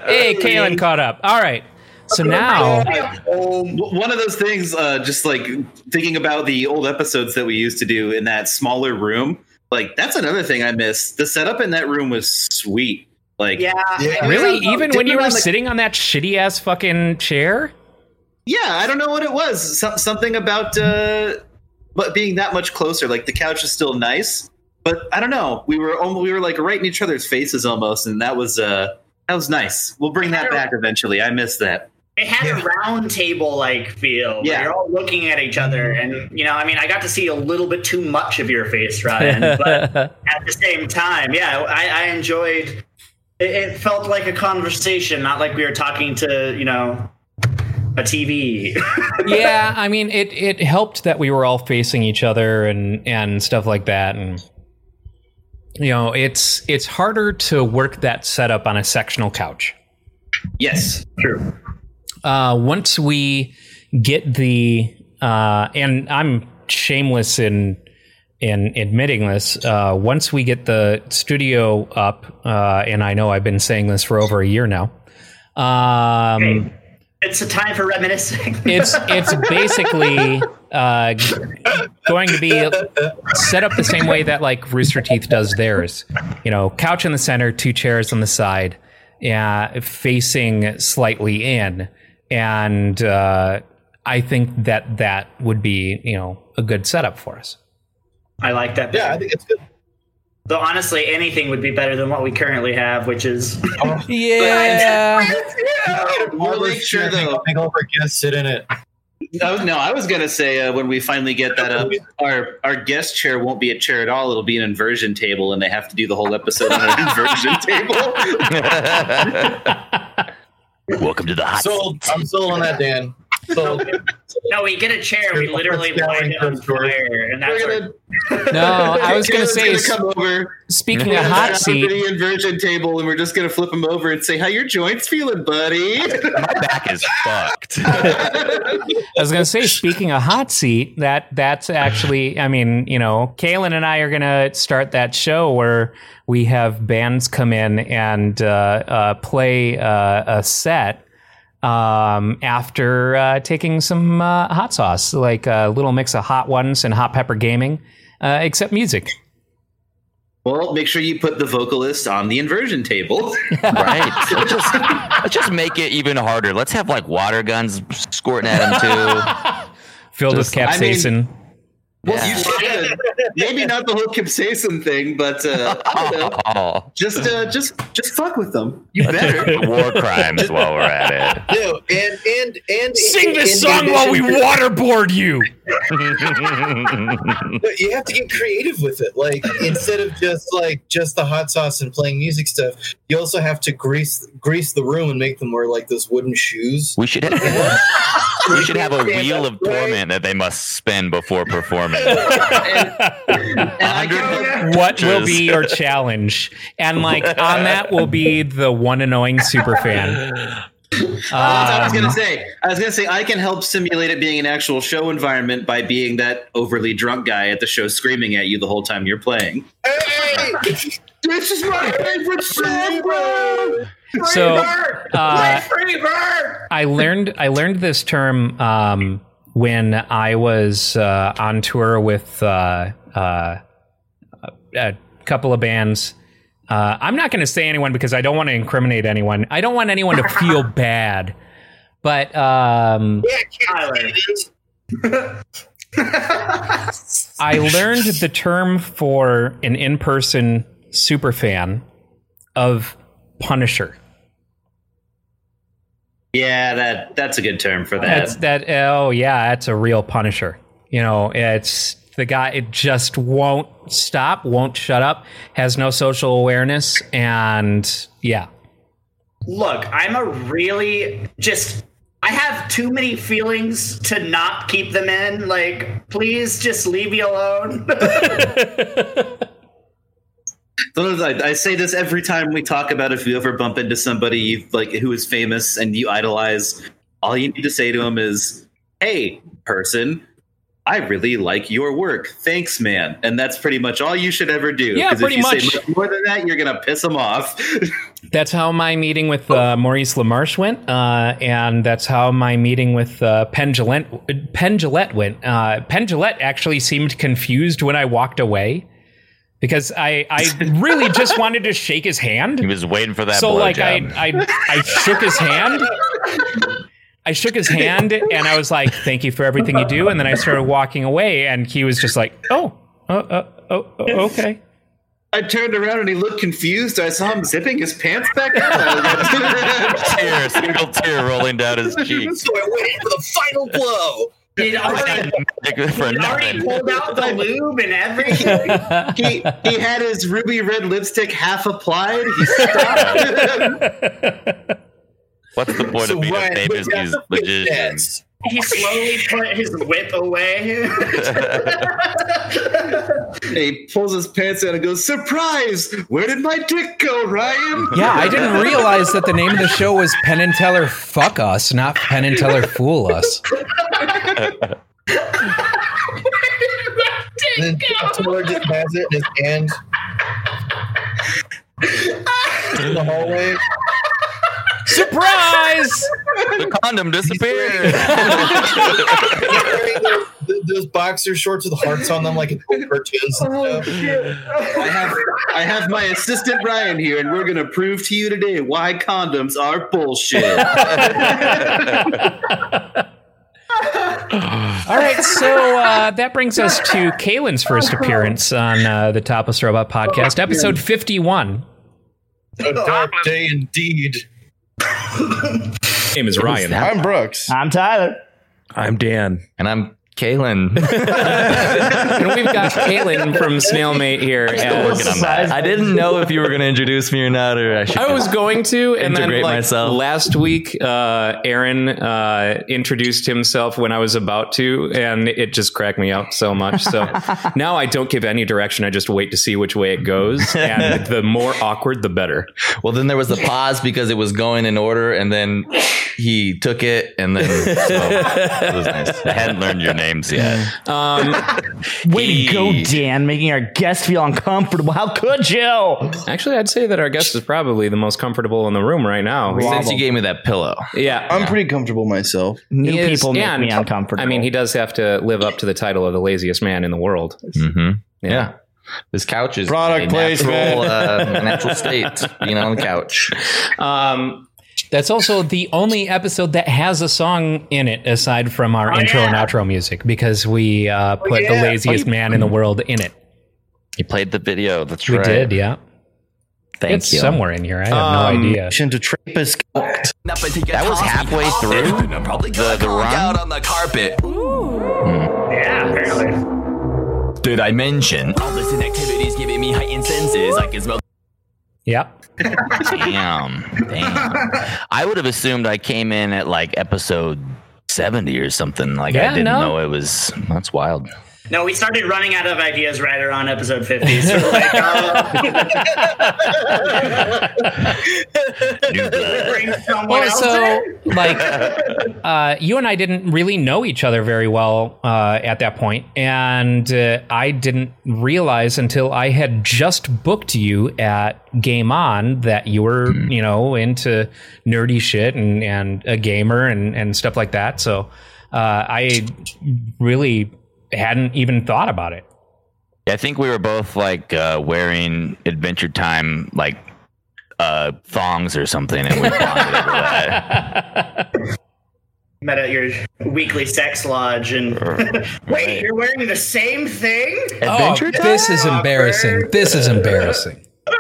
S2: Hey, Kaylin caught up. All right. So now,
S5: W- One of those things, uh, just like thinking about the old episodes that we used to do in that smaller room, like that's another thing I miss. The setup in that room was sweet. Like,
S3: yeah.
S4: Yeah.
S3: I-
S2: really, even when you were
S5: on the-
S2: sitting on that shitty ass fucking chair?
S5: yeah, I don't know what it was. So- something about uh, but being that much closer. Like the couch is still nice, but I don't know. We were almost, we were like right in each other's faces almost, and that was uh, that was nice. We'll bring that back eventually. I miss that.
S3: It had a round table like feel.
S5: Yeah.
S3: Yeah. You're all looking at each other. And, you know, I mean, I got to see a little bit too much of your face, Ryan. but at the same time, yeah, I, I enjoyed it, it felt like a conversation, not like we were talking to, you know, a TV.
S2: yeah, I mean, it it helped that we were all facing each other and and stuff like that, and you know, it's it's harder to work that setup on a sectional couch.
S5: Yes,
S3: True.
S2: Uh, once we get the uh, and I'm shameless in in admitting this. Uh, once we get the studio up, uh, and I know I've been saying this for over a year now. Um,
S3: It's a time for reminiscing.
S2: it's it's basically uh, going to be set up the same way that like Rooster Teeth does theirs. You know, couch in the center, two chairs on the side, uh, facing slightly in, and uh, I think that that would be you know a good setup for us.
S3: I like that.
S4: Yeah, I think it's good.
S3: Though honestly, anything would be better than what we currently have, which is
S2: Yeah.
S5: We'll make sure though.
S4: Make all our guests sit in it.
S5: I was, no, I was gonna say uh, when we finally get that up, our our guest chair won't be a chair at all. It'll be an inversion table, and they have to do the whole episode on an inversion table.
S7: Welcome to the hot
S4: Sold. I'm sold on that, Dan. Sold.
S3: no. We get a chair, we literally light it on fire, and that's
S5: We're
S3: our,
S2: No, I was going to say.
S5: gonna come over.
S2: Speaking
S5: We're
S2: of hot seat,
S5: the inversion table, and we're just gonna flip him over and say, "How your joints feeling, buddy?"
S7: My back is fucked.
S2: I was going to say, speaking of hot seat, that that's actually, I mean, you know, Kaylin and I are going to start that show where we have bands come in and uh, uh, play uh, a set um, after uh, taking some uh, hot sauce, like a little mix of hot ones and hot pepper gaming, uh, except music.
S5: well, make sure you put the vocalist on the inversion table.
S7: right. Let's just, let's just make it even harder. Let's have like water guns squirting at him too.
S2: Filled
S7: Just-
S2: with
S5: I mean-
S2: capsaicin.
S5: Well, you should. Maybe not the whole capsaicin thing, but uh, know.
S7: Oh,
S5: Just, uh, just, just fuck with them. You better.
S7: war crimes while we're at it.
S4: No, and and and
S2: Sing this
S4: in
S2: song while we waterboard you.
S7: It.
S4: But you have to get creative with it. Like instead of just like just the hot sauce and playing music stuff, you also have to grease grease the room and make them wear like those wooden shoes.
S7: we should have, we should have a wheel of
S4: straight.
S7: torment that they must spin before performing.
S5: And I can-
S2: what will be your challenge? And like on that will be the one annoying super fan.
S5: I was
S2: Um,
S5: gonna say, I was gonna say, I can help simulate it being an actual show environment by being that overly drunk guy at the show screaming at you the whole time you're playing.
S4: Hey,
S5: This is my favorite song, bro.
S2: so uh. I learned I learned this term um, when I was uh, on tour with uh, uh, a couple of bands. Uh, I'm not going to say anyone because I don't want to incriminate anyone. I don't want anyone to feel bad. But um,
S3: Tyler.
S2: I learned the term for an in-person super fan of Punisher.
S5: Yeah, that that's a good term for
S2: That's
S5: that.
S2: that. Oh yeah, that's a real Punisher. You know, it's the guy. It just won't stop, won't shut up, has no social awareness, and yeah.
S3: Look, I'm a really just. I have too many feelings to not keep them in. Like, please just leave me alone.
S5: I, I say this every time we talk about if you ever bump into somebody you, like who is famous and you idolize. All you need to say to them is, "Hey, person." I really like your work. Thanks, man. And that's pretty much all you should ever do.
S2: Yeah, pretty
S5: if you
S2: much.
S5: Say much more than that, you're gonna piss them off.
S2: That's how my meeting with uh, Maurice LaMarche went, uh, and that's how my meeting with uh, Penn Jillette, Penn Jillette went. Uh, Penn Jillette actually seemed confused when I walked away because I, I really just wanted to shake his hand.
S7: He was waiting for that.
S2: so like I. I I shook his hand. I shook his hand and I was like, "Thank you for everything you do." And then I started walking away, and he was just like, "Oh, oh, oh, oh, oh okay."
S5: I turned around and he looked confused. I saw him zipping his pants back up. I was
S7: tear, single tear rolling down his cheek.
S4: so I went in for the final blow.
S3: He'd already,
S7: For
S3: he'd already pulled out the lube and everything.
S5: he he had his ruby red lipstick half applied. He stopped.
S7: What's the point
S4: So
S7: of being
S4: Ryan
S7: a famous
S4: whipped
S7: mus- magician?
S3: he slowly put his whip away.
S5: he pulls his pants down and goes, "Surprise! Where did my dick go, Ryan?"
S2: Yeah, I didn't realize that the name of the show was Penn and Teller Fuck Us, not Penn and Teller Fool Us.
S4: And then Teller just has it in his hand in the hallway.
S2: Surprise!
S7: the condom disappeared.
S4: Those, those boxer shorts with hearts on them, like in old cartoons and stuff.
S5: I have I have my assistant Ryan here, and we're gonna prove to you today why condoms are bullshit.
S2: All right, so uh, that brings us to Kaylin's first appearance on uh, the Topless Robot podcast, episode 51.
S4: A dark day indeed.
S2: Name is Ryan.
S11: I'm Brooks.
S10: I'm Tyler.
S6: I'm Dan.
S7: and I'm Kaylin.
S2: and we've got Kaylin from Snailmate here. as-
S7: Working on that. I didn't know if you were going to introduce me or not, or I should.
S2: I was going to, and then
S7: Integrate
S2: like,
S7: myself.
S2: last week, uh, Aaron uh, introduced himself when I was about to, and it just cracked me up so much. So now I don't give any direction; I just wait to see which way it goes, and the more awkward, the better.
S7: Well, then there was the pause because it was going in order, and then he took it, and then so it was nice. I hadn't learned your names yet.
S2: Um,
S10: Way to go, Dan, making our guest feel uncomfortable. How could you?
S2: actually, I'd say that our guest is probably the most comfortable in the room right now.
S7: Since you gave me that pillow,
S2: Yeah,
S11: I'm pretty comfortable myself.
S10: New
S2: He is-
S10: people make
S2: and-
S10: me uncomfortable.
S2: I mean, he does have to live up to the title of the laziest man in the world.
S7: hmm yeah. This couch is
S11: Product
S7: a
S11: placement.
S7: natural, uh, natural state. Being on the couch.
S2: Um, that's also the only episode that has a song in it aside from our
S3: Oh,
S2: intro and outro music because we uh, put the
S3: yeah.
S2: laziest man in the world in it.
S7: You played the video. That's
S2: We
S7: right.
S2: did, yeah.
S7: Thank you.
S2: it's
S7: you.
S2: somewhere in here. I have
S11: Um,
S2: no idea.
S11: Mission to Trappist.
S7: That was halfway through the, the run.
S12: Out on the carpet.
S3: Yeah, apparently.
S12: Did I mention all this activities giving me heightened senses? I can smell.
S2: Yeah.
S7: Damn. Damn. I would have assumed I came in at like episode 70 or something. Like
S2: Yeah,
S7: I didn't
S2: no.
S7: know it was. That's wild.
S3: No, we started running out of ideas right around episode 50. So we're like,
S7: New blood.
S3: bring someone
S2: Well,
S3: else
S2: so like, uh, you and I didn't really know each other very well uh, at that point, and uh, I didn't realize until I had just booked you at Game On that you were, you know, into nerdy shit and and a gamer and and stuff like that. So uh, I really hadn't even thought about it.
S7: I think we were both like uh, wearing Adventure Time like uh, thongs or something, and we bonded over that.
S3: Met at your weekly sex lodge and wait, you're wearing the same thing?
S7: Adventure Time.
S2: this is embarrassing. This is embarrassing.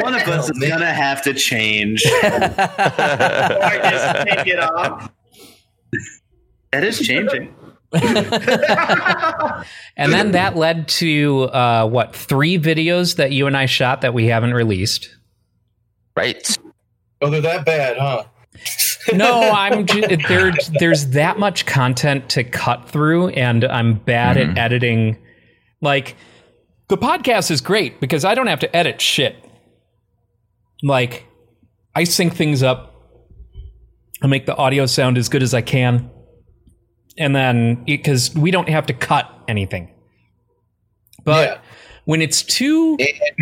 S5: One of us is gonna have to change.
S3: Or just take it off?
S5: That is changing.
S2: And then that led to uh, what three videos that you and I shot that we haven't released.
S7: Right.
S4: Oh, they're that bad, huh?
S2: No, I'm ju- there. There's that much content to cut through, and I'm bad at editing. Like the podcast is great because I don't have to edit shit. Like I sync things up, I make the audio sound as good as I can, and then because we don't have to cut anything. But
S4: Yeah.
S2: when it's two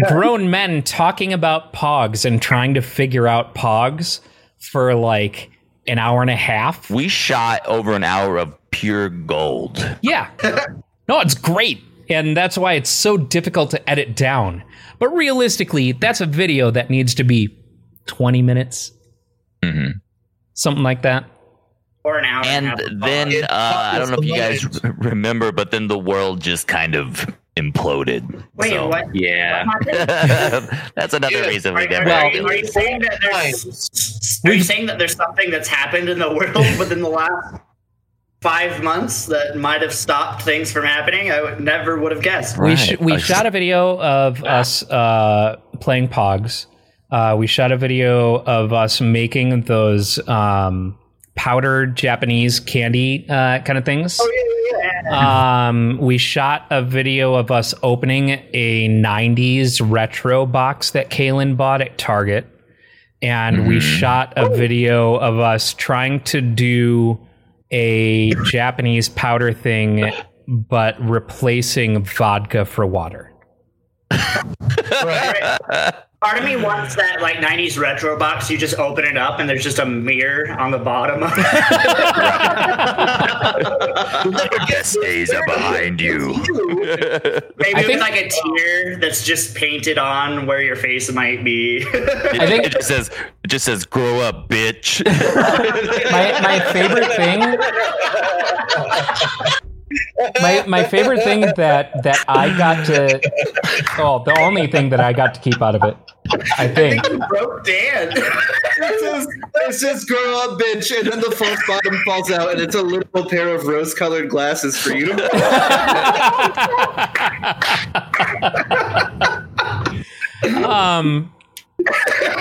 S2: grown men talking about pogs and trying to figure out pogs for like an hour and a half.
S7: We shot over an hour of pure gold.
S2: Yeah. No, it's great. And that's why it's so difficult to edit down. But realistically, that's a video that needs to be 20 minutes.
S7: Mhm.
S2: Something like that.
S3: Or an hour.
S7: And
S3: a half of
S7: then uh, I don't know if you guys remember, but then the world just kind of imploded.
S3: Wait,
S7: So-
S3: what?
S5: Yeah.
S7: That's another
S4: Yeah,
S7: reason
S3: Are,
S7: we
S3: are,
S7: never.
S3: are, you, are you saying that there's are you saying that there's something that's happened in the world within the last five months that might have stopped things from happening? I would, never would have guessed.
S2: We sh- we
S7: I-
S2: shot a video of us uh, playing Pogs. Uh, we shot a video of us making those um, powdered Japanese candy uh, kind of things. Oh, yeah. Um, we shot a video of us opening a 90s retro box that Kaylin bought at Target. And we shot a video of us trying to do a Japanese powder thing, but replacing vodka for water.
S3: Part of me wants that like '90s retro box. You just open it up and there's just a mirror on the bottom. Of it.
S7: Essays are behind you.
S3: Maybe
S2: I
S3: with
S2: think-
S3: like a tear that's just painted on where your face might be.
S7: It, it just says it just says grow up, bitch.
S2: my my favorite thing my my favorite thing that that I got to oh the only thing that I got to keep out of it I think
S3: you broke Dan.
S5: it, says, it says grow up, bitch, and then the false bottom falls out, and it's a little pair of rose colored glasses for you.
S2: um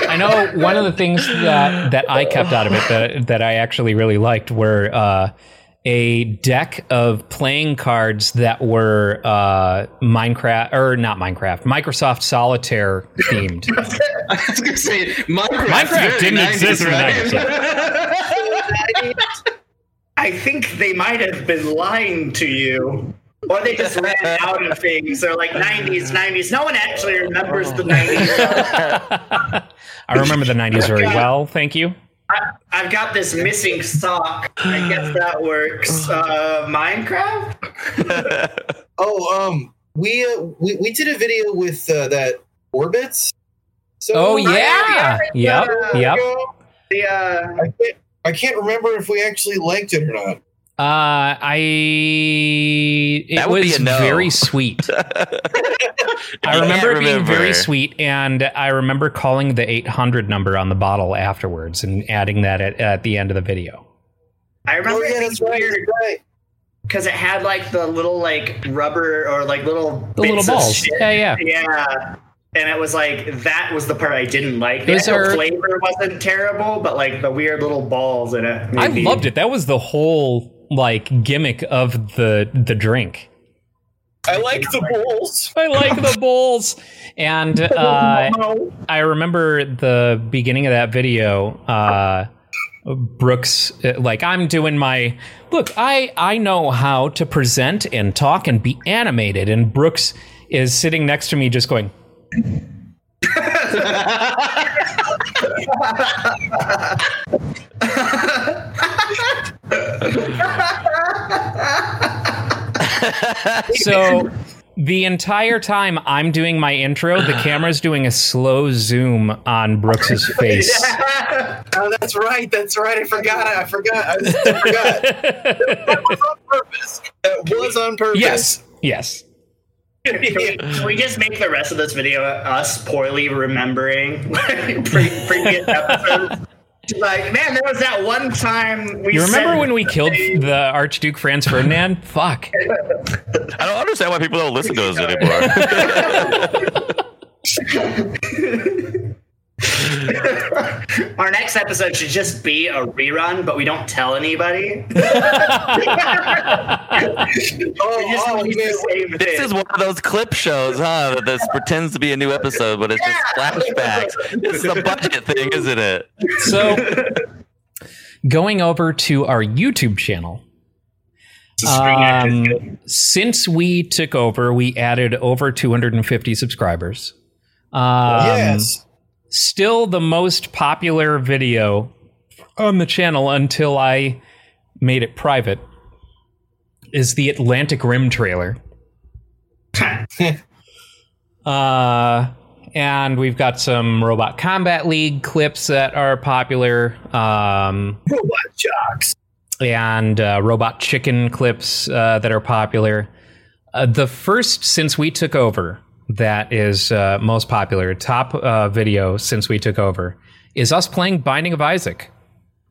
S2: I know one of the things that that I kept out of it that that I actually really liked were uh a deck of playing cards that were uh, Minecraft or not Minecraft, Microsoft Solitaire themed.
S5: I was gonna say Minecraft,
S2: Minecraft didn't exist in the 90s,
S3: I think they might have been lying to you. Or they just ran out of things. They're like 90s, 90s. No one actually remembers the 90s.
S2: I remember the 90s very well. Thank you.
S3: I, I've got this missing sock. I guess that works. Uh, Minecraft?
S4: Oh, um, we uh, we we did a video with uh, that Orbitz. So
S2: Oh, yeah. Yep, yep.
S3: The, uh,
S4: I can't, I can't remember if we actually liked it or not.
S2: Uh, I it
S7: That would be
S2: was
S7: a no.
S2: very sweet. I
S7: I
S2: remember it
S7: can't
S2: being very sweet, and I remember calling the 800 number on the bottle afterwards and adding that at, at the end of the video.
S3: I remember
S4: Oh, yeah,
S3: it being
S4: that's right,
S3: weird
S4: that's right.
S3: because it had like the little like rubber or like little
S2: The
S3: bits
S2: little
S3: of
S2: balls.
S3: shit.
S2: Yeah, yeah.
S3: yeah. And it was like that was the part I didn't like. The
S2: are-
S3: flavor wasn't terrible, but like the weird little balls in it.
S2: I loved it. That was the whole like gimmick of the the drink.
S4: I like the bowls.
S2: I like the bowls. And uh, I remember the beginning of that video. Uh, Brooks, uh, like I'm doing my look. I I know how to present and talk and be animated. And Brooks is sitting next to me, just going. So the entire time I'm doing my intro, the camera's doing a slow zoom on Brooks's face.
S4: oh, that's right. That's right. I forgot. I forgot. I, I forgot. that was on purpose. That was on purpose.
S2: Yes. Yes.
S3: Can we, can we just make the rest of this video us poorly remembering previous episodes? Like, man, there was that one time we.
S2: You remember when we killed the Archduke Franz Ferdinand? Fuck.
S7: I don't understand why people don't listen to us anymore.
S3: Our next episode should just be a rerun, but we don't tell anybody.
S4: Oh,
S3: just
S4: oh,
S3: release
S4: man.
S3: the same
S7: this
S3: thing.
S7: is one of those clip shows, huh? That this pretends to be a new episode, but it's just flashbacks. This is a budget thing, isn't it?
S2: So, going over to our YouTube channel. Um, since we took over, we added over 250 subscribers. Um,
S4: yes.
S2: Still the most popular video on the channel until I made it private is the Atlantic Rim trailer. uh, and we've got some Robot Combat League clips that are popular. Um,
S4: Robot Jox.
S2: and uh, robot chicken clips uh, that are popular. Uh, the first since we took over that is uh, most popular, top uh, video since we took over, is us playing Binding of Isaac,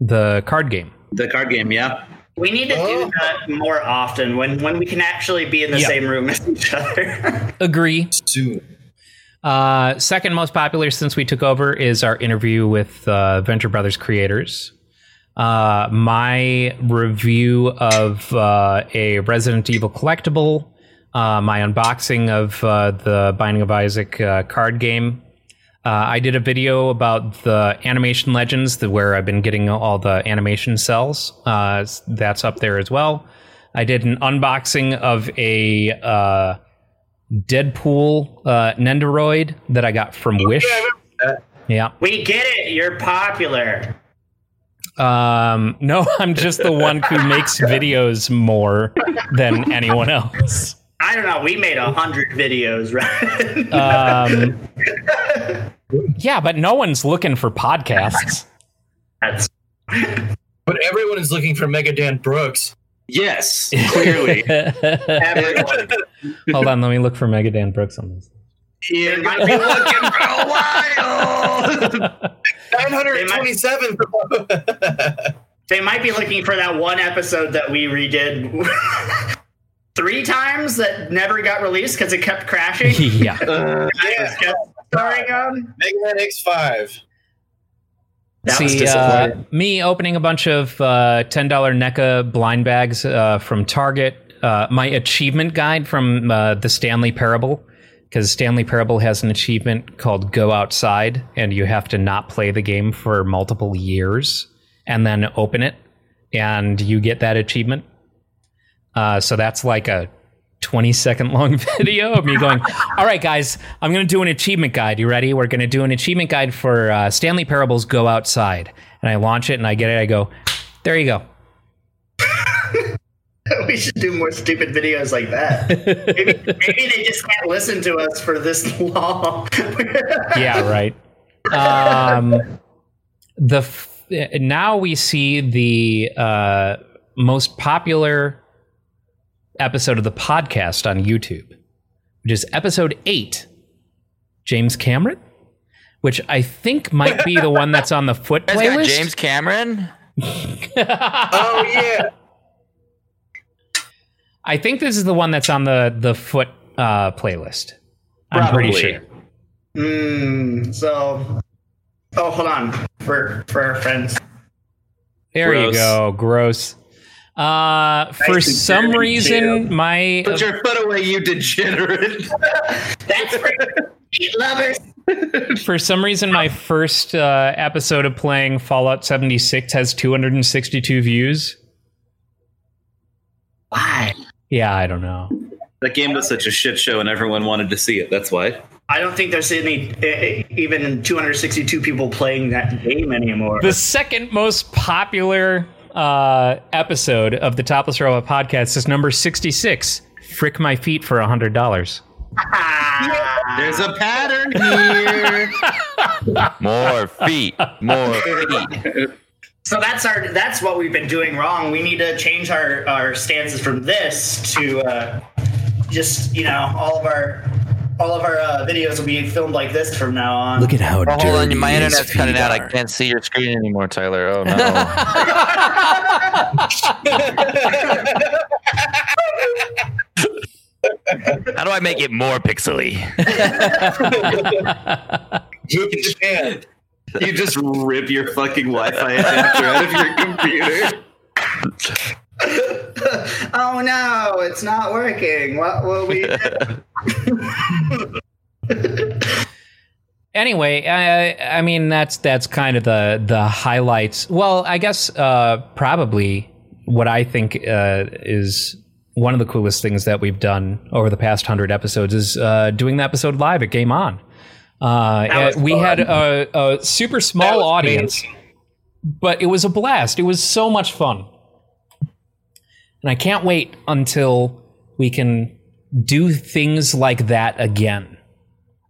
S2: the card game.
S5: The card game, yeah.
S3: We need to
S4: Oh.
S3: do that more often when when we can actually be in the
S2: Yeah.
S3: same room as each other.
S2: Agree.
S4: Soon.
S2: Uh, second most popular since we took over is our interview with uh, Venture Brothers creators. Uh, my review of uh, a Resident Evil collectible, uh, my unboxing of uh, the Binding of Isaac uh, card game. Uh, I did a video about the animation legends, the, where I've been getting all the animation cels. Uh, that's up there as well. I did an unboxing of a uh, Deadpool uh, Nendoroid that I got from Wish. Yeah.
S3: We get it. You're popular.
S2: Um, no, I'm just the one who makes videos more than anyone else.
S3: I don't know. We made a hundred videos, right?
S2: Um, yeah, but no one's looking for podcasts.
S3: That's
S4: But everyone is looking for Mega Dan Brooks.
S5: Yes, clearly.
S2: Hold on, let me look for Megadan Brooks on this.
S3: They might be looking for a while.
S4: 927.
S3: They might be looking for that one episode that we redid three times that never got released because it kept crashing.
S2: yeah.
S4: Uh, yeah.
S3: Starring on.
S4: Mega Man X5.
S3: That was
S2: See, uh, me opening a bunch of uh, $10 NECA blind bags uh, from Target, uh, my achievement guide from uh, the Stanley Parable, because Stanley Parable has an achievement called Go Outside, and you have to not play the game for multiple years and then open it, and you get that achievement. Uh, so that's like a 20 second long video of me going, All right, guys, I'm going to do an achievement guide. You ready? We're going to do an achievement guide for uh, Stanley Parables Go Outside. And I launch it and I get it. I go, There you go.
S3: we should do more stupid videos like that. maybe, maybe they just can't listen to us for this long.
S2: Yeah, right. Um, the f- now we see the uh, most popular episode of the podcast on YouTube, which is episode eight. James Cameron, which I think might be the one that's on the foot
S7: That's got
S2: playlist.
S7: James Cameron.
S4: Oh, yeah.
S2: I think this is the one that's on the the foot uh, playlist. I'm pretty sure.
S3: Mm, so, oh, hold on for for our friends.
S2: There you go. Gross. Uh, for
S3: and
S2: some reason,
S3: too.
S2: my
S5: Put your foot away, you degenerate.
S3: That's for meat lovers.
S2: for some reason my first uh, episode of playing Fallout 76 has 262 views.
S3: Why?
S2: Yeah, I don't know.
S5: That game was such a shit show, and everyone wanted to see it. That's why.
S3: I don't think there's any even 262 people playing that game anymore.
S2: The second most popular uh, episode of the Topless Robot podcast is number 66. Frick my feet for $100.
S5: There's a pattern here.
S7: More feet. More feet.
S3: So that's our that's what we've been doing wrong. We need to change our our stances from this to uh, just you know all of our all of our uh, videos will be filmed like this from now on.
S9: Look at how
S7: Oh, hold
S9: dirty
S7: on, my
S9: his
S7: internet's cutting out. I can't see your screen anymore, Tyler. Oh no. How do I make it more pixely?
S4: Move to
S5: You just rip your fucking Wi-Fi adapter out of your computer.
S3: oh no, it's not working. What will we? do?
S2: Anyway, I, I mean that's that's kind of the the highlights. Well, I guess uh, probably what I think uh, is one of the coolest things that we've done over the past hundred episodes is uh, doing the episode live at Game On. Uh, we
S3: fun.
S2: had a, a super small
S3: was
S2: audience, but it was a blast. It was so much fun, and I can't wait until we can do things like that again.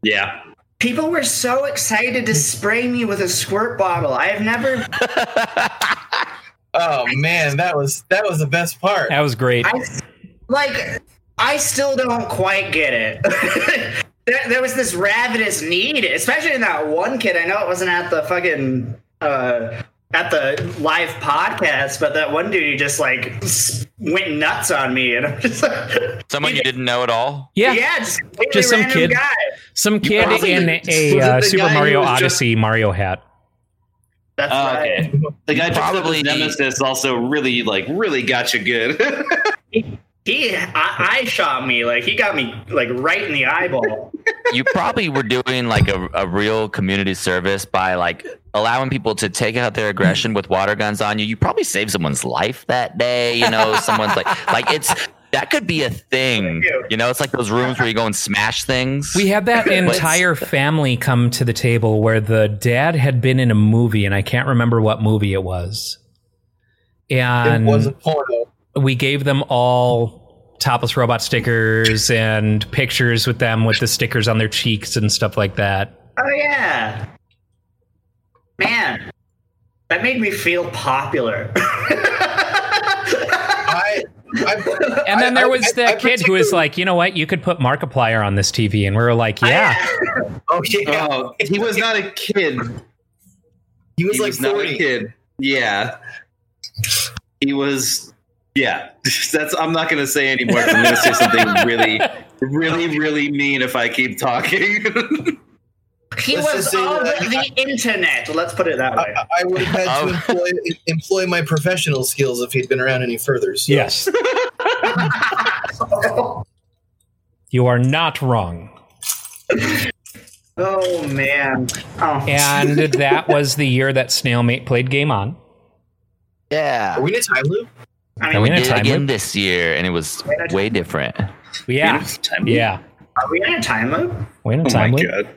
S5: Yeah.
S3: People were so excited to spray me with a squirt bottle. I have never.
S4: Oh man, that was that was the best part.
S2: That was great.
S3: I like. I still don't quite get it. there, there was this ravenous need, especially in that one kid. I know it wasn't at the fucking uh, at the live podcast, but that one dude he just like went nuts on me, and I'm just like,
S7: Someone you didn't know at all?
S2: Yeah,
S3: yeah, just,
S2: Just some kid.
S3: guy.
S2: some kid in
S5: was
S2: a uh, Super Mario
S5: was just-
S2: Odyssey Mario hat.
S3: That's
S5: Oh,
S3: right.
S5: okay. The guy
S7: Probably-
S5: probably Nemesis also really like really got you good.
S3: He, I, I shot me like he got me like right in the eyeball.
S7: You probably were doing like a, a real community service by like allowing people to take out their aggression with water guns on you. You probably saved someone's life that day. You know, someone's like, like it's that could be a thing. You know, it's like those rooms where you go and smash things.
S2: We had that entire family come to the table where the dad had been in a movie, and I can't remember what movie it was. And
S4: it wasn't porno.
S2: We gave them all topless robot stickers and pictures with them with the stickers on their cheeks and stuff like that.
S3: Oh yeah, man, that made me feel popular.
S4: I, I,
S2: And then
S4: I-
S2: there was
S4: I-
S2: that
S4: I
S2: kid who was like, you know what, you could put Markiplier on this TV, and we were like, oh, yeah,
S4: "Oh yeah,
S5: Oh, he was not a kid.
S4: he was
S5: he
S4: like
S5: was not a
S4: 40.
S5: kid. Yeah, he was. Yeah, that's. I'm not going to say anymore. I'm going to say something really, really, really mean if I keep talking.
S3: he
S4: Let's
S3: was on
S4: that-
S3: the internet. Let's put it that way.
S4: I, I would have had to
S7: Oh.
S4: employ, employ my professional skills if he'd been around any further. So.
S2: yes, you are not wrong.
S3: Oh man. Oh.
S2: And that was the year that Snailmate played Game On.
S7: yeah.
S4: Are we in a time loop?
S3: I
S2: Are
S3: mean,
S2: we
S7: We did it again
S2: loop?
S7: this year, and it was way different.
S2: Yeah,
S5: Time-
S2: yeah.
S3: are we in a time loop?
S2: We're in a
S5: Oh my
S2: time loop.
S5: god.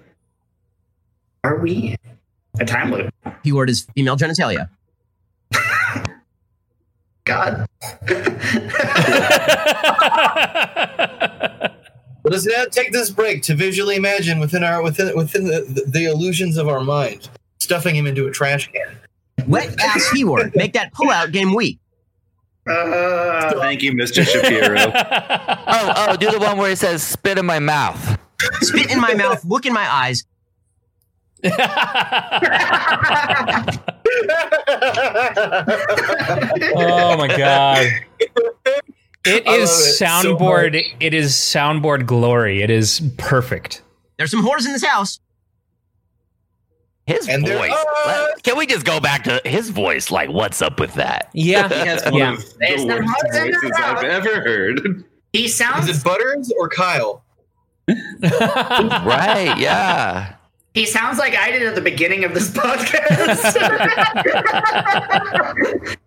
S3: Are we a time loop?
S13: Keyword is female genitalia.
S3: God.
S4: Let us now take this break to visually imagine within our within within the, the, the illusions of our mind, stuffing him into a trash can.
S13: Wet ass keyword. Make that pullout game weak.
S3: Uh,
S5: Thank you, Mr. Shapiro.
S7: Oh, oh, do the one where he says "spit in my mouth."
S13: Spit in my mouth. Look in my eyes.
S2: oh my god. It
S4: I
S2: is
S4: love it so
S2: soundboard. it is soundboard glory. It is perfect.
S13: There's some whores in this house.
S7: His
S4: And
S7: voice.
S4: are-
S7: Let- Can we just go back to his voice? Like, what's up with that?
S2: Yeah,
S5: He has one
S2: yeah.
S5: of
S3: It's
S5: the
S3: not
S5: worst
S3: hard
S5: voices
S3: know.
S5: I've ever heard.
S3: he sounds.
S4: Is
S3: sounds
S4: it Butters or Kyle?
S7: Right? Yeah.
S3: he sounds like I did at the beginning of this podcast.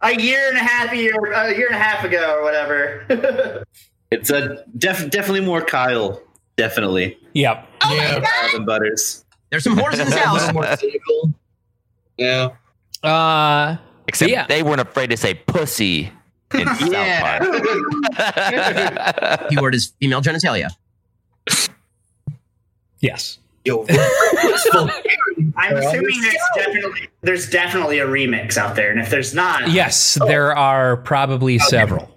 S3: a year and a half year a year and a half ago or whatever.
S5: It's a def- definitely more Kyle. Definitely.
S2: Yep.
S4: Oh yeah,
S5: Kyle than Butters.
S13: There's some whores in this
S4: a
S13: house.
S4: more cynical. Yeah.
S2: Uh,
S7: Except
S2: Yeah.
S7: they weren't afraid to say pussy in South Park.
S13: Keyword is female genitalia.
S2: yes.
S4: Yo,
S3: I'm assuming there's definitely there's definitely a remix out there, and if there's not,
S2: Yes, there are probably several.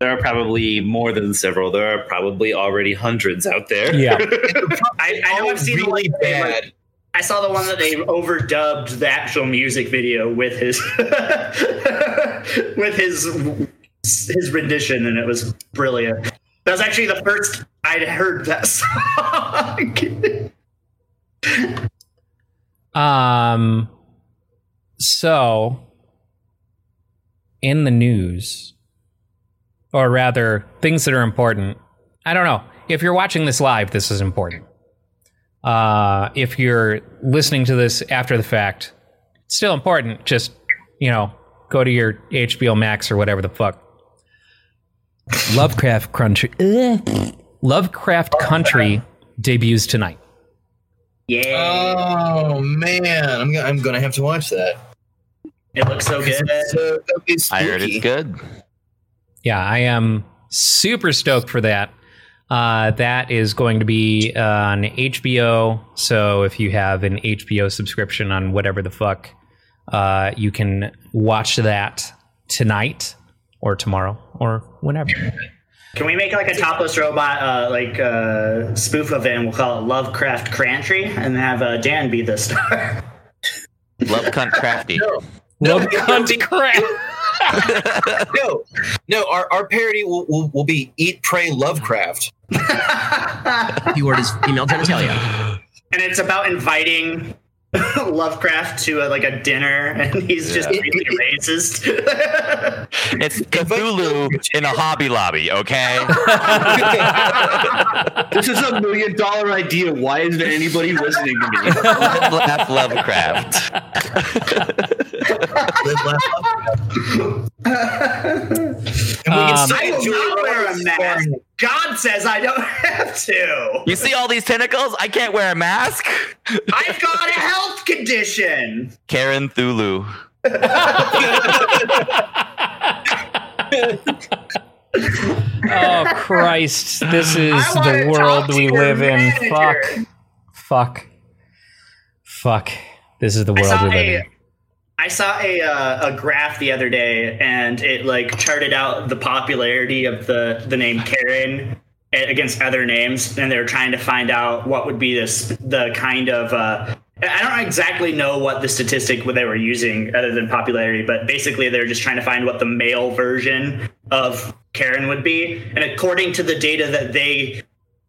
S5: There are probably more than several. There are probably already hundreds out there.
S2: Yeah.
S3: I, I know I've seen the one
S4: really
S3: they, like,
S4: bad.
S3: I saw the one that they overdubbed the actual music video with his with his his rendition, and it was brilliant. That was actually the first I'd heard that song.
S2: Um. So, in the news, or rather, things that are important. I don't know. If you're watching this live, this is important. Uh, if you're listening to this after the fact, it's still important. Just you know, go to your HBO Max or whatever the fuck. Lovecraft Country. Lovecraft Country debuts tonight.
S3: yeah,
S4: Oh man, I'm gonna, I'm gonna have to watch that.
S3: it looks so good.
S4: So, that'd
S7: I heard it's good.
S2: Yeah, I am super stoked for that. Uh, that is going to be on HBO. So if you have an HBO subscription on whatever the fuck, uh, you can watch that tonight or tomorrow or whenever.
S3: Can we make like a topless robot uh, like uh, spoof of it, and we'll call it Lovecraft Crantry, and have uh, Dan be the star?
S7: Love cunt crafty.
S2: Love cunt crap.
S4: No, no. Our, our parody will, will, will be Eat, Pray, Lovecraft.
S13: Keyword is female genitalia.
S3: and it's about inviting Lovecraft to a, like a dinner, and he's just
S7: Yeah.
S3: really racist.
S7: It's Cthulhu in a Hobby Lobby, okay?
S5: This is a million dollar idea. Why isn't anybody listening to me?
S7: Laugh Lovecraft.
S2: Um,
S3: I will not wear a mask. God says I don't have to.
S7: You see all these tentacles? I can't wear a mask.
S3: I've got a health condition.
S7: Karen Thulu.
S2: oh Christ! This is the world we
S3: your
S2: live in. Fuck. Fuck. Fuck. This is the world we live
S3: a,
S2: in.
S3: I saw a uh, a graph the other day, and it like charted out the popularity of the the name Karen against other names, and they were trying to find out what would be this the kind of. Uh, I don't exactly know what the statistic they were using other than popularity, but basically they were just trying to find what the male version of Karen would be, and according to the data that they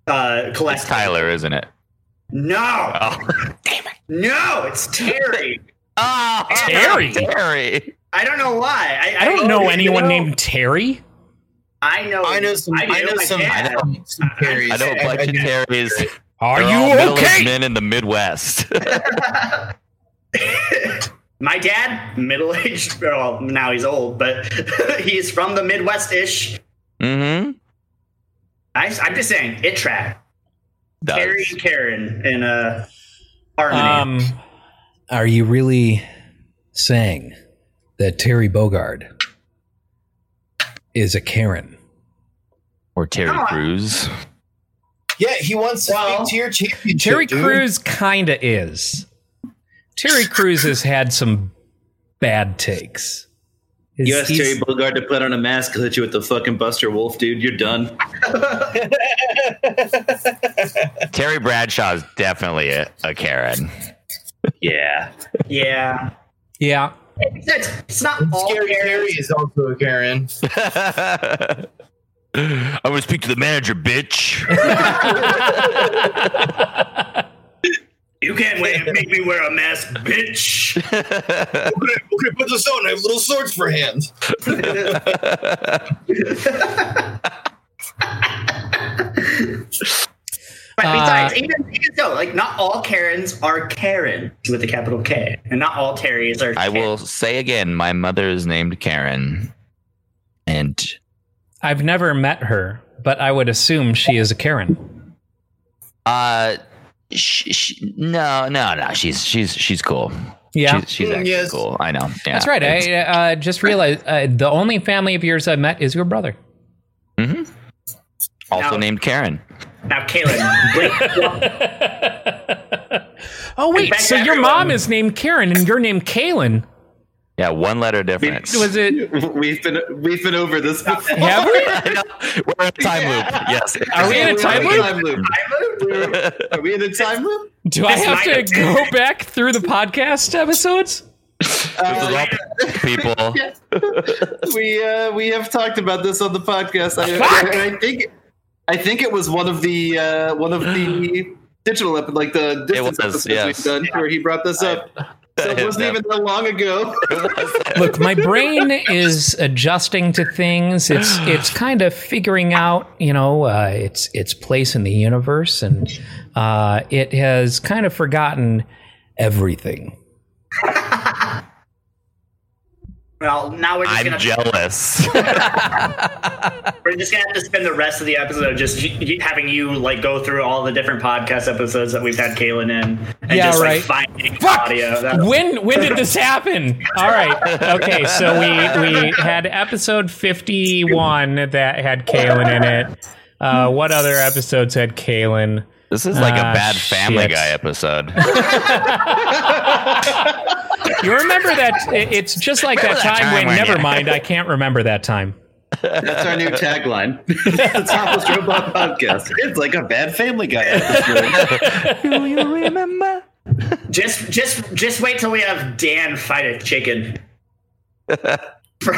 S3: uh,
S7: It's Tyler, isn't it?
S3: no,
S7: Oh, damn it,
S3: no, it's Terry.
S7: Oh
S2: Terry?
S7: Terry.
S3: I don't know why. I,
S2: I don't know anyone
S3: know,
S2: named Terry.
S3: I know.
S4: I know some. I,
S3: do,
S4: know some. I know some Carries.
S7: I know a bunch of Terrys.
S2: Are
S7: They're
S2: you
S7: all
S2: okay?
S7: Men in the Midwest.
S3: My dad, middle aged. Well, now he's old, but he's from the Midwest ish.
S7: mm-hmm.
S3: I'm just saying, it track. Terry and Karen in a harmony.
S14: Um, are you really saying that Terry Bogard is a Karen?
S7: Or Terry
S3: Come on.
S7: Crews.
S4: Yeah, he wants to
S3: Well,
S4: speak to your championship.
S2: Terry
S4: dude.
S2: Crews kinda is. Terry Crews has had some bad takes. His-
S5: You asked Terry Bogard to put on a mask, he'll hit you with the fucking Buster Wolf, dude. You're done.
S7: Terry Bradshaw is definitely a, a Karen.
S5: Yeah.
S3: yeah.
S2: yeah.
S3: It's, it's not all
S4: Scary
S3: Karen.
S4: Terry is also a Karen.
S7: I'm gonna speak to the manager, bitch.
S3: You can't wear, make me wear a mask, bitch.
S4: okay, okay, put this on. I have little swords for hands.
S3: But
S2: Uh,
S3: besides, even, even so, like not all Karens are Karen with a capital K, and not all Terrys are.
S7: I
S3: Karen.
S7: will say again, my mother is named Karen, and
S2: I've never met her, but I would assume she is a Karen.
S7: uh, sh sh no, no, no, she's she's she's cool.
S2: Yeah.
S7: she's, she's actually
S4: yes.
S7: cool. I know. Yeah,
S2: That's right. I uh, just realized uh, the only family of yours I've met is your brother.
S7: hmm Also
S3: Now-
S7: named Karen.
S3: Now, Kaylin. wait,
S2: Oh wait, so your
S3: everyone.
S2: mom is named Karen and you're named Kaylin.
S7: Yeah, one letter difference.
S2: Was it?
S5: We've been we've been over this before.
S2: Have we?
S7: We're in a time loop. Yes.
S2: Are we in a time loop?
S5: Time loop. Are we in a time loop?
S2: Do I have to go back through the podcast episodes?
S7: This is all people.
S5: we uh, we have talked about this on the podcast. I, I, I think I think it was one of the uh, one of the digital ep- like the distance
S7: was,
S5: episodes
S7: yes.
S5: we've done where he brought this up. So it wasn't even that long ago.
S2: Look, my brain is adjusting to things. It's it's kind of figuring out, you know, uh, its its place in the universe, and uh, it has kind of forgotten everything.
S3: well, now we're just
S7: I'm
S3: gonna
S7: jealous.
S3: we're just gonna have to spend the rest of the episode just y- y- having you like go through all the different podcast episodes that we've had Kaylin in, and
S2: Yeah,
S3: just
S2: right.
S3: like finding
S2: Fuck!
S3: audio. That-
S2: When when did this happen? All right. Okay, so we we had episode 51 that had Kaylin in it. Uh, what other episodes had Kaylin?
S7: This is like
S2: Ah,
S7: a bad Family
S2: shit.
S7: Guy episode.
S2: You remember that? It's just like that
S7: that
S2: time
S7: time
S2: when.
S7: when
S2: Never
S7: you-
S2: mind, I can't remember that time.
S5: That's our new tagline. the Topless Robot Podcast. It's like a bad Family Guy episode.
S7: Do you remember?
S3: just just just wait till we have Dan fight a chicken. for,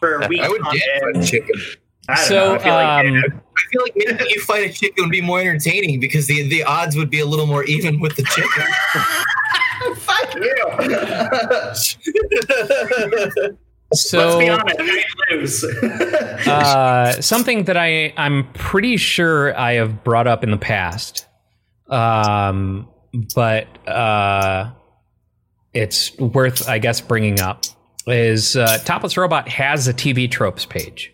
S3: for a week.
S4: I would
S3: on
S4: dance
S3: end.
S4: a chicken.
S3: I don't
S2: So,
S3: know, I feel like
S2: um,
S4: I feel like maybe you fight a chicken would be more entertaining because the, the odds would be a little more even with the chicken.
S3: Fuck you.
S2: So
S3: Let's be honest, I lose.
S2: uh, something that I I'm pretty sure I have brought up in the past, um, but uh, it's worth I guess bringing up is uh, Topless Robot has a TV tropes page.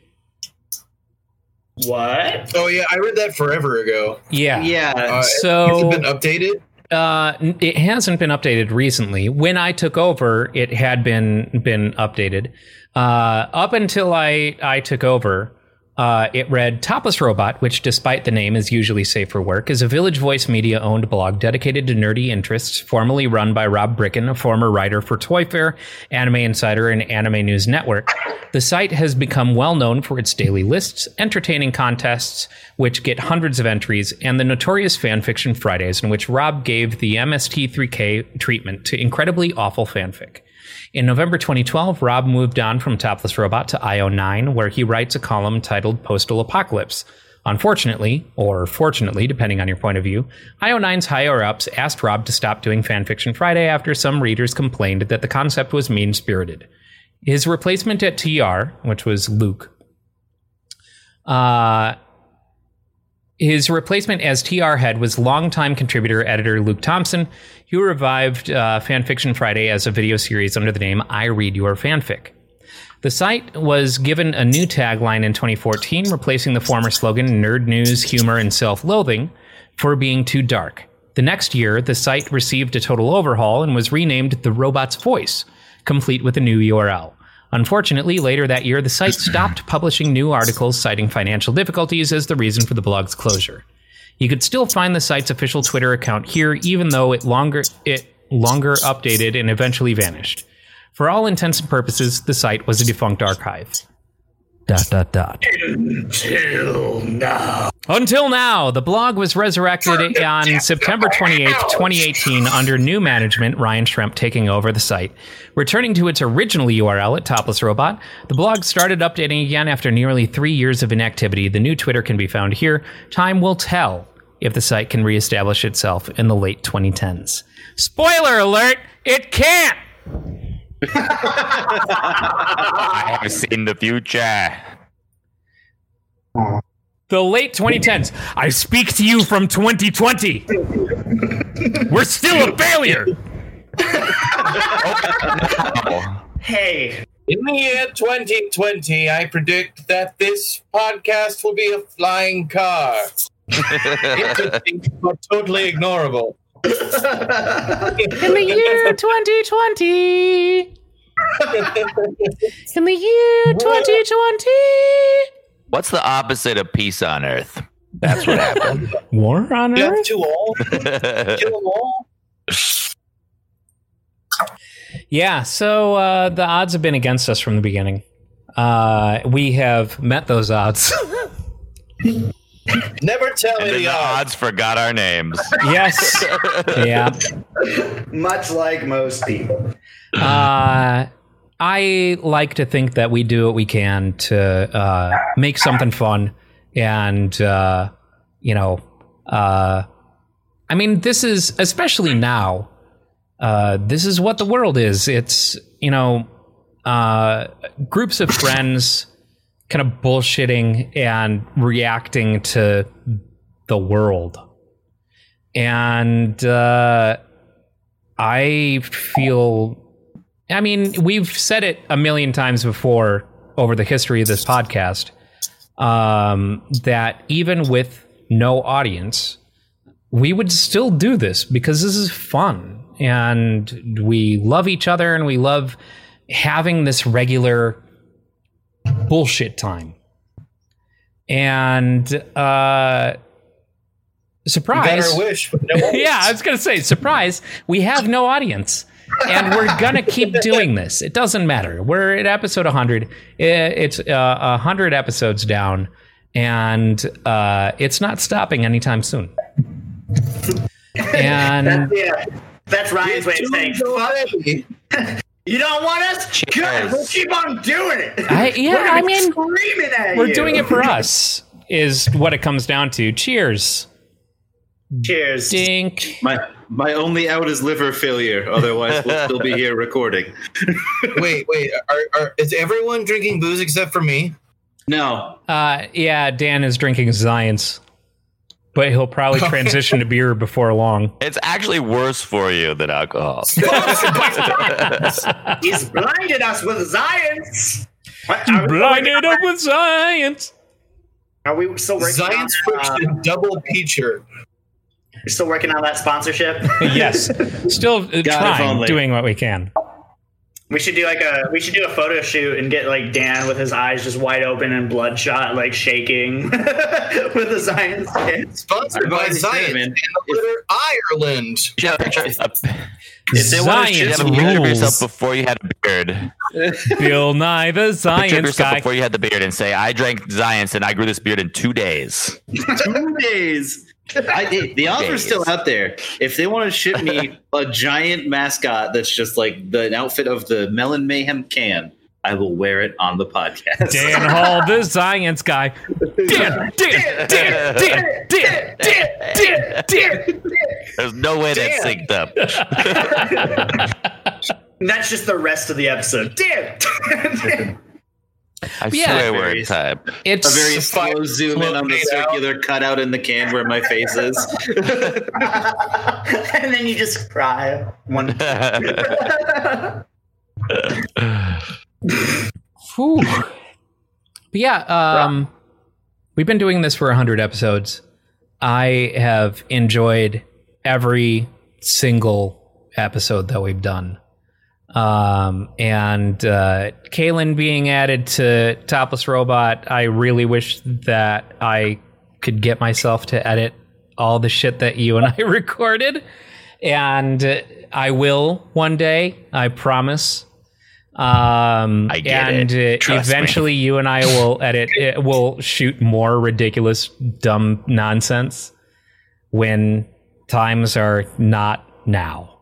S3: What?
S4: Oh yeah, I read that forever ago.
S2: Yeah.
S4: Uh,
S2: so
S4: has it been updated?
S2: Uh, it hasn't been updated recently. When I took over, it had been been updated. Uh, up until I I took over, uh, it read Topless Robot, which, despite the name, is usually safe for work, is a Village Voice Media owned blog dedicated to nerdy interests, formerly run by Rob Bricken, a former writer for ToyFare, Anime Insider, and Anime News Network. The site has become well known for its daily lists, entertaining contests, which get hundreds of entries, and the notorious Fanfiction Fridays, in which Rob gave the MST3K treatment to incredibly awful fanfic. In November 2012, Rob moved on from Topless Robot to IO9, where he writes a column titled Postal Apocalypse. Unfortunately, or fortunately, depending on your point of view, IO9's higher ups asked Rob to stop doing Fanfiction Friday after some readers complained that the concept was mean spirited. His replacement at TR, which was Luke, uh, his replacement as TR head was longtime contributor editor Luke Thompson, who revived uh, Fanfiction Friday as a video series under the name I Read Your Fanfic. The site was given a new tagline in 2014, replacing the former slogan Nerd News, Humor, and Self Loathing for being too dark. The next year, the site received a total overhaul and was renamed The Robot's Voice, complete with a new URL. Unfortunately, later that year, the site stopped publishing new articles citing financial difficulties as the reason for the blog's closure. You could still find the site's official Twitter account here, even though it longer it longer updated and eventually vanished. For all intents and purposes, the site was a defunct archive. Dot dot dot.
S3: Until now.
S2: Until now, the blog was resurrected on September 28th, 2018, under new management, Ryan Shrimp taking over the site. Returning to its original URL at Topless Robot, the blog started updating again after nearly three years of inactivity. The new Twitter can be found here. Time will tell if the site can reestablish itself in the late 2010s. Spoiler alert, it can't!
S7: I have seen the future.
S2: The late 2010s. I speak to you from 2020. We're still a failure.
S3: Hey.
S4: In the year 2020, I predict that this podcast will be a flying car. Interesting, but totally ignorable.
S2: In the year 2020. In the year 2020.
S7: What's the opposite of peace on earth? That's what happened.
S2: War on
S4: Death
S2: Earth?
S4: to all. Kill them all.
S2: Yeah, so uh, the odds have been against us from the beginning. Uh, we have met those odds.
S4: Never tell
S7: and
S4: me the
S7: the
S4: odds.
S7: odds forgot our names.
S2: yes. Yeah.
S3: Much like most people.
S2: Uh, I like to think that we do what we can to uh, make something fun. And, uh, you know, uh, I mean, this is, especially now, uh, this is what the world is. It's, you know, uh, groups of friends kind of bullshitting and reacting to the world. And uh, I feel, I mean, we've said it a million times before over the history of this podcast um, that even with no audience, we would still do this because this is fun and we love each other and we love having this regular bullshit time. And uh surprise.
S4: got wish, but no
S2: yeah, I was going to say surprise, we have no audience. And we're going to keep doing this. It doesn't matter. We're at episode 100. It's uh, 100 episodes down and uh it's not stopping anytime soon. And
S3: That's, yeah, that's Ryan's way of saying, fuck. You don't want us? Good. We'll keep on doing it.
S2: I- yeah,
S3: We're
S2: I mean,
S3: screaming at
S2: we're
S3: you.
S2: doing it for us is what it comes down to. Cheers.
S3: Cheers.
S2: Dink.
S5: My my only out is liver failure. Otherwise, we'll still be here recording.
S4: wait, wait. Are, are, is everyone drinking booze except for me?
S5: No.
S2: Uh, yeah, Dan is drinking Xyience, but he'll probably transition to beer before long.
S7: It's actually worse for you than alcohol.
S3: He's blinded us with science. What-
S2: Blinded up with science.
S3: Are we still working
S4: Science
S3: on, uh,
S4: fiction double feature.
S3: You're still working on that sponsorship?
S2: yes, still uh, trying, doing what we can.
S3: We should do like a we should do a photo shoot and get like Dan with his eyes just wide open and bloodshot, like shaking with the science kit.
S4: Sponsored by
S5: already said it,
S4: Science
S5: man.
S4: and Glitter Ireland.
S7: If they want to
S2: Science
S7: shoot, you have to yourself before you had a beard.
S2: Bill Nye the
S7: Picture of
S2: Science
S7: yourself
S2: Guy.
S7: before you had the beard and say, "I drank Xyience and I grew this beard in two days."
S5: Two days. I, hey, the offer's still out there. If they want to ship me a giant mascot that's just like the outfit of the Melon Mayhem can, I will wear it on the podcast.
S2: Dan Hall, the Science Guy. Dan, Dan, Dan, Dan, Dan, Dan, Dan, Dan.
S7: There's no way that's synced up.
S3: That's just the rest of the episode. Damn.
S7: I
S2: Yeah.
S7: swear we're in time.
S2: It's
S5: a very slow zoom in on the
S4: Fade out.
S5: circular cutout in the can where my face is.
S3: and then you just cry. One.
S2: Whew. But yeah, um, we've been doing this for 100 episodes. I have enjoyed every single episode that we've done. Um, and uh, Kaylin being added to Topless Robot, I really wish that I could get myself to edit all the shit that you and I recorded. And uh, I will one day, I promise. Um,
S7: I get
S2: and
S7: it.
S2: uh,
S7: Trust me.
S2: eventually, you and I will edit. It will shoot more ridiculous, dumb nonsense when times are not now.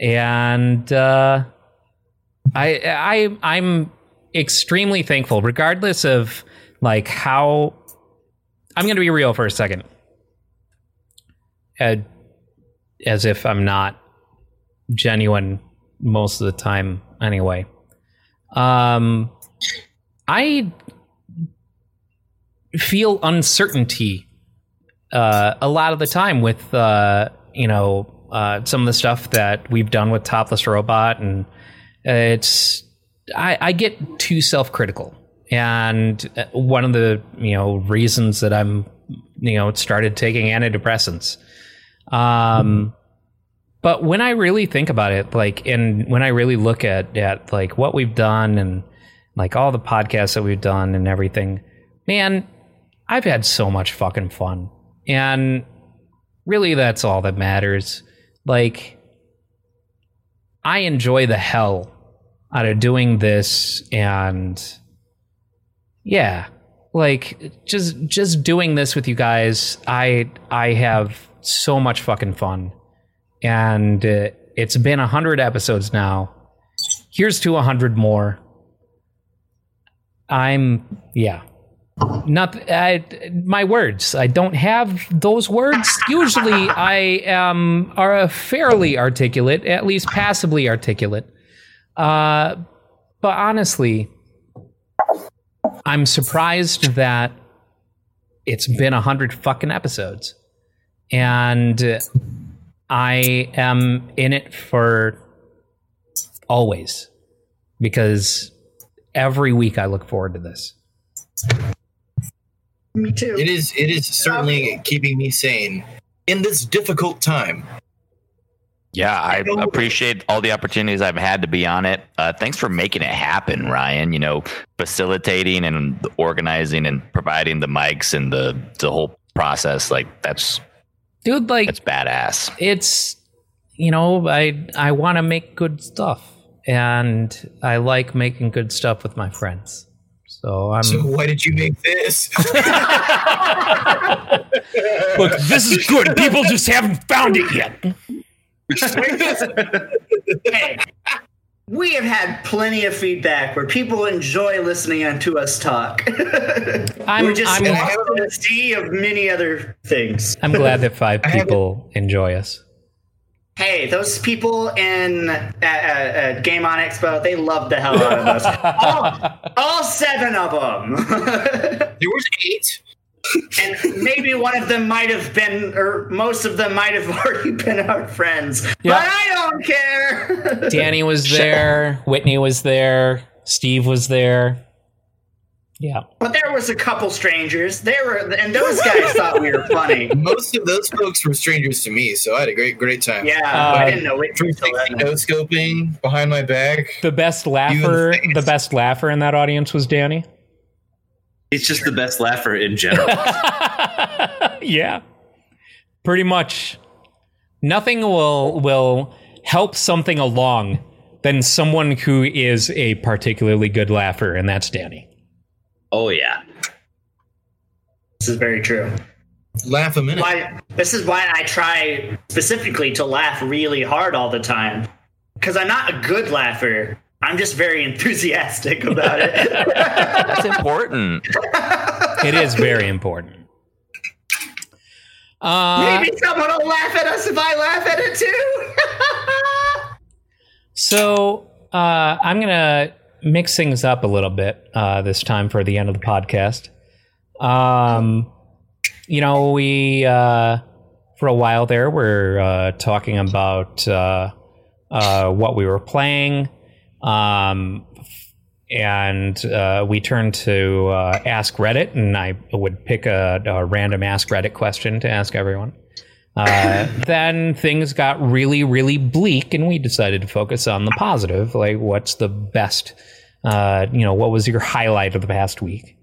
S2: And uh, I, I, I'm extremely thankful, regardless of like how. I'm going to be real for a second, uh, as if I'm not genuine most of the time anyway. Um, I feel uncertainty uh, a lot of the time with uh, you know uh, some of the stuff that we've done with Topless Robot, and it's I, I get too self critical, and uh, one of the you know reasons that I'm you know started taking antidepressants. Um, but when I really think about it, like, and when I really look at at like what we've done and like all the podcasts that we've done and everything, man, I've had so much fucking fun, and really, that's all that matters. Like, I enjoy the hell out of doing this, and yeah, like just just doing this with you guys, I I have so much fucking fun and uh, it's been a hundred episodes now. Here's to a hundred more. I'm yeah. Not I, my words. I don't have those words. Usually, I am are a fairly articulate, at least passably articulate. Uh, but honestly, I'm surprised that it's been a hundred fucking episodes, and I am in it for always because every week I look forward to this.
S3: Me too.
S4: It is. It is certainly keeping me sane in this difficult time.
S7: Yeah, I appreciate all the opportunities I've had to be on it. Uh, thanks for making it happen, Ryan. You know, facilitating and organizing and providing the mics and the the whole process. Like that's
S2: dude. Like
S7: it's badass.
S2: It's you know I I want to make good stuff and I like making good stuff with my friends. So I'm.
S4: So why did you make this?
S2: Look, this is good. People just haven't found it yet.
S3: hey, we have had plenty of feedback where people enjoy listening to us talk.
S2: I'm-
S3: We're just
S2: I'm-
S3: in a sea of many other things.
S2: I'm glad that five people enjoy us.
S3: Hey, those people in at, at, at Game On Expo, they love the hell out of us. all, all seven of them.
S4: there was eight.
S3: And maybe one of them might have been, or most of them might have already been our friends.
S2: Yeah.
S3: But I don't care.
S2: Danny was there. Whitney was there. Steve was there. Yeah.
S3: But there was a couple strangers. They were, and those guys thought we were funny.
S4: Most of those folks were strangers to me, so I had a great, great time.
S3: Yeah,
S2: Uh,
S3: I didn't know it. until then.
S4: No scoping behind my back.
S2: The best laugher, the best laugher in that audience was Danny.
S5: It's just the best laugher in general.
S2: yeah. Pretty much. Nothing will will help something along than someone who is a particularly good laugher, and that's Danny.
S5: Oh yeah.
S3: This is very true.
S4: Laugh a minute.
S3: Why, this is why I try specifically to laugh really hard all the time. Because I'm not a good laugher. I'm just very enthusiastic about it.
S7: That's important.
S2: It is very important. Uh,
S3: Maybe someone will laugh at us if I laugh at it too.
S2: So uh, I'm gonna mix things up a little bit uh, this time for the end of the podcast. Um, you know, we uh, for a while there we're uh, talking about uh, uh, what we were playing, um, and uh, we turned to ask Reddit, and I would pick a, a random ask Reddit question to ask everyone. Uh, then things got really, really bleak, and we decided to focus on the positive. Like, what's the best? Uh, you know, what was your highlight of the past week?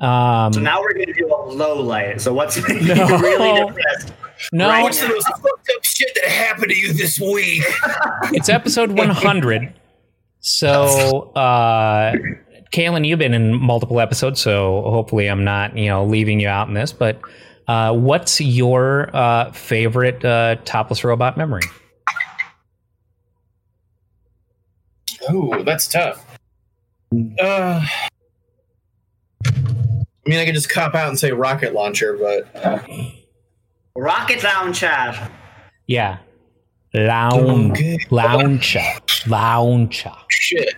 S2: Um,
S3: so now we're going to do a low light. So what's
S2: No.
S3: really depressed?
S2: No.
S3: right
S4: What's the most fucked up shit that happened to you this week?
S2: it's episode 100. So, uh, Kaylin, you've been in multiple episodes, so hopefully I'm not, you know, leaving you out in this. But uh, what's your uh, favorite uh, topless robot memory?
S4: Oh, that's tough. Uh, I mean, I could just cop out and say rocket launcher, but
S3: Rocket launcher.
S2: Yeah, lounge,
S4: Okay.
S2: launcher, launcher.
S4: shit.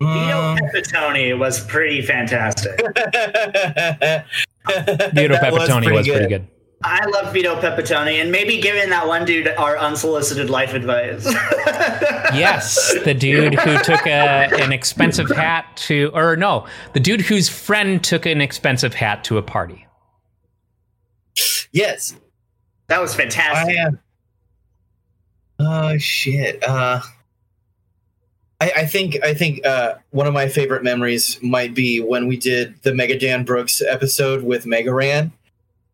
S3: Vito Pepitone was pretty fantastic.
S2: Vito
S4: That was
S2: Pepitone
S4: pretty
S2: was pretty good.
S3: I love Vito Pepitone, and maybe giving that one dude our unsolicited life advice.
S2: Yes, the dude who took a, an expensive hat to, or no, the dude whose friend took an expensive hat to a party.
S4: Yes.
S3: that was fantastic.
S4: I, uh, oh shit. Uh, I, I think I think uh, one of my favorite memories might be when we did the Mega Dan Brooks episode with Mega Ran,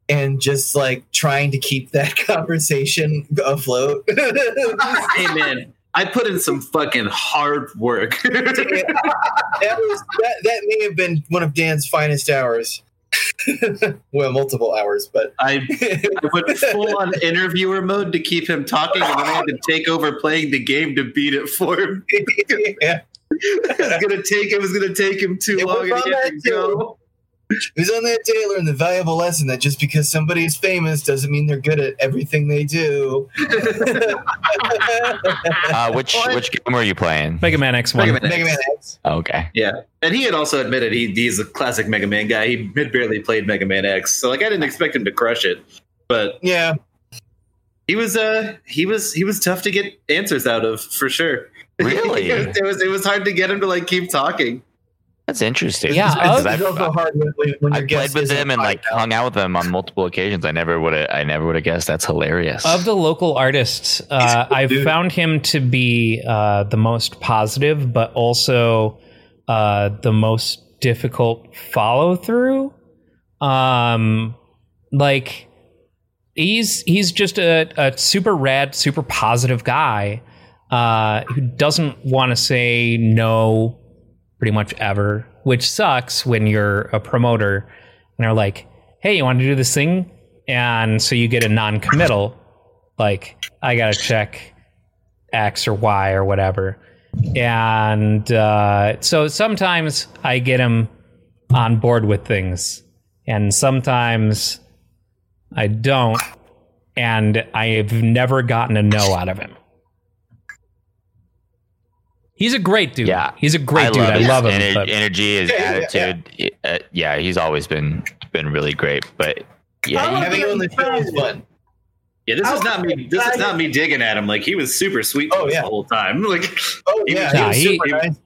S4: and just like trying to keep that conversation afloat.
S5: hey man, I put in some fucking hard work.
S4: that was that, that may have been one of Dan's finest hours. Well, multiple hours, but
S5: I, I went full on interviewer mode to keep him talking, and then I had to take over playing the game to beat it for him.
S4: yeah.
S5: it was gonna take it was gonna take him too
S4: It
S5: long.
S4: on
S5: and he had
S4: that
S5: to go.
S4: It was on that day I learned the valuable lesson that just because somebody is famous doesn't mean they're good at everything they do.
S7: Uh, which which game were you playing?
S2: Mega Man X1.
S5: Mega Man
S4: Mega Man
S5: X.
S4: X.
S7: Okay.
S5: Yeah, and he had also admitted he he's a classic Mega Man guy. He had barely played Mega Man X, so like I didn't expect him to crush it, but
S4: Yeah.
S5: he was uh he was he was tough to get answers out of for sure.
S7: Really?
S5: it was it was hard to get him to like keep talking.
S7: That's interesting.
S2: Yeah, of-
S7: I've-
S4: hard when,
S7: I played with him and like
S4: podcast.
S7: hung out with him on multiple occasions. I never would have. I never would have guessed. That's hilarious.
S2: Of the local artists, uh, I've
S4: dude.
S2: found him to be uh, the most positive, but also uh, the most difficult follow through. Um, like he's he's just a, a super rad, super positive guy uh, who doesn't want to say no pretty much ever, which sucks when you're a promoter and they're like, "Hey, you want to do this thing?" And so you get a non-committal, like I gotta check X or Y or whatever. And uh, so sometimes I get him on board with things, and sometimes I don't. And I've never gotten a no out of him. He's a great dude.
S7: Yeah,
S2: he's a great dude. I
S7: his
S2: love him.
S7: ener-
S2: but-
S7: energy, his
S4: Yeah, yeah,
S7: attitude. Uh, yeah, he's always been been really great. But yeah, he-
S4: Having you on the show is fun.
S5: Yeah, this is not me. This is not me digging at him. Like he was super sweet
S4: Oh, yeah.
S5: the whole time. Like
S4: Oh
S5: He
S4: yeah,
S5: was-
S4: he
S2: Nah,
S4: was
S2: he-
S4: nice.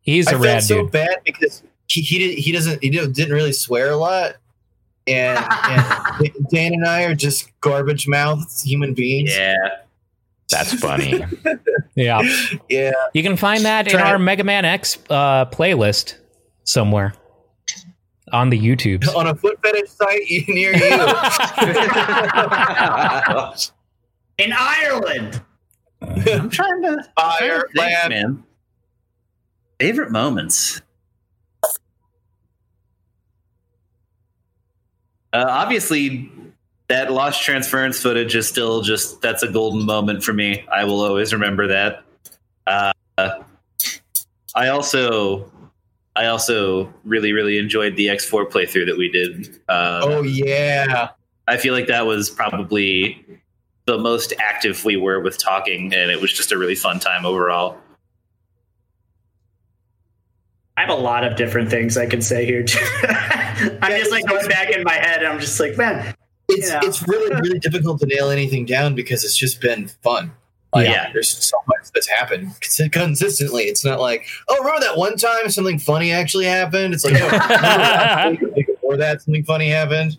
S2: he's
S4: I
S2: a
S4: felt
S2: rad
S4: so
S2: dude.
S4: bad because he he, did, he doesn't he didn't didn't really swear a lot, and, and Dan and I are just garbage mouthed human beings.
S5: Yeah,
S7: that's funny.
S2: Yeah.
S4: Yeah.
S2: You can find that in
S4: Try-
S2: our Mega Man X uh, playlist somewhere on the YouTube.
S4: on a foot fetish site near you.
S3: In Ireland.
S5: I'm trying to
S4: Ireland.
S5: think, man. Favorite moments. Uh, obviously, that lost transference footage is still just that's a golden moment for me. I will always remember that. Uh, I also, I also really, really enjoyed the X4 playthrough that we did. Uh,
S4: oh yeah.
S5: I feel like that was probably the most active we were with talking, and it was just a really fun time overall.
S3: I have a lot of different things I can say here. too. I'm just like going back in my head, and I'm just like, man,
S4: It's
S3: you know.
S4: it's really really difficult to nail anything down because it's just been fun. Like,
S5: Yeah.
S4: there's so much that's happened consistently. It's not like, oh, remember that one time something funny actually happened? It's like, oh, remember that week, the week before that something funny happened.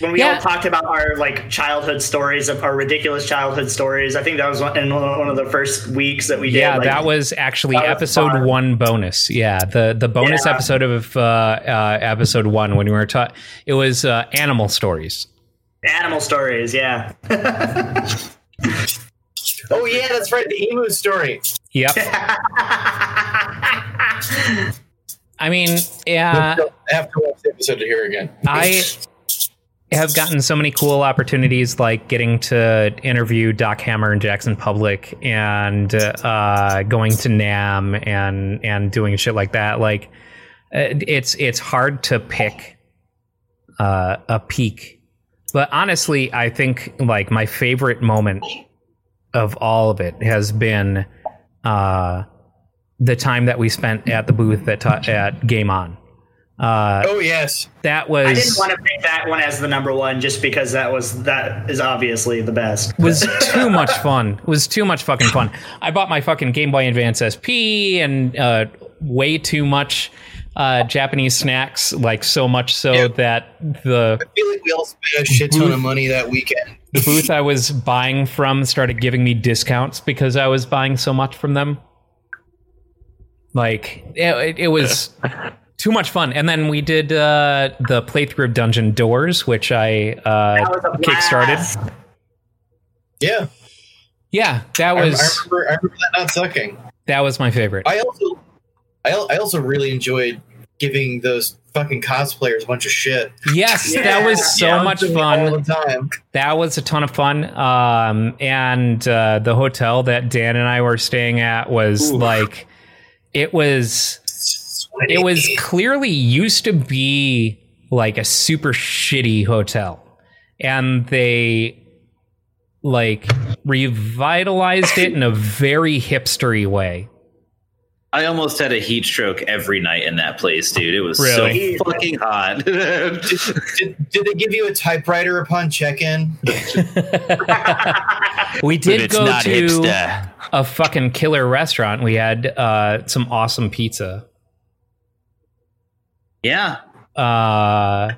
S3: When we
S2: Yeah.
S3: all talked about our like childhood stories of our ridiculous childhood stories. I think that was one, in one of the first weeks that we did.
S2: Yeah,
S3: like,
S2: that was actually
S3: that
S2: episode
S3: fun.
S2: one bonus. Yeah, the the bonus
S3: Yeah.
S2: episode of uh, uh, episode one when we were taught it was uh, animal stories.
S3: animal stories. Yeah.
S4: Oh yeah, that's right, the emu story.
S2: Yep. I mean, yeah,
S4: I have to watch the episode to hear again.
S2: I have gotten so many cool opportunities, like getting to interview Doc Hammer and Jackson Publick, and uh, going to Nam and and doing shit like that. Like, uh, it's it's hard to pick uh, a peak, but honestly, I think like my favorite moment of all of it has been uh, the time that we spent at the booth at at Game On. Uh,
S4: oh yes,
S2: that was
S3: I didn't want to pick that one as the number one just because that was that is obviously the best.
S2: was too much fun. Was too much fucking fun. I bought my fucking Game Boy Advance SP and uh, way too much uh, Japanese snacks, like so much so that the
S4: I feel like we all spent a shit ton of money that weekend.
S2: the booth I was buying from started giving me discounts because I was buying so much from them. Like it, it, it was too much fun. And then we did uh, the playthrough of Dungeon Doors, which I uh,
S3: That
S2: kickstarted.
S4: Yeah,
S2: Yeah, that
S4: I, I
S2: was
S4: remember. I remember that not sucking.
S2: that was my favorite.
S4: I also, I, I also really enjoyed giving those fucking cosplayers a bunch of shit.
S2: Yes, that was so
S4: Yeah,
S2: much fun.
S4: all the time.
S2: That was a ton of fun. Um, and uh, the hotel that Dan and I were staying at was like, it was, it was clearly used to be like a super shitty hotel, and they like revitalized it in a very hipstery way.
S5: I almost had a heat stroke every night in that place, dude. It was
S2: Really?
S5: so fucking hot.
S4: did, did, did they give you a typewriter upon check-in?
S2: We did go
S7: not
S2: to
S7: hipster.
S2: a fucking killer restaurant. We had uh, some awesome pizza.
S5: Yeah.
S2: uh,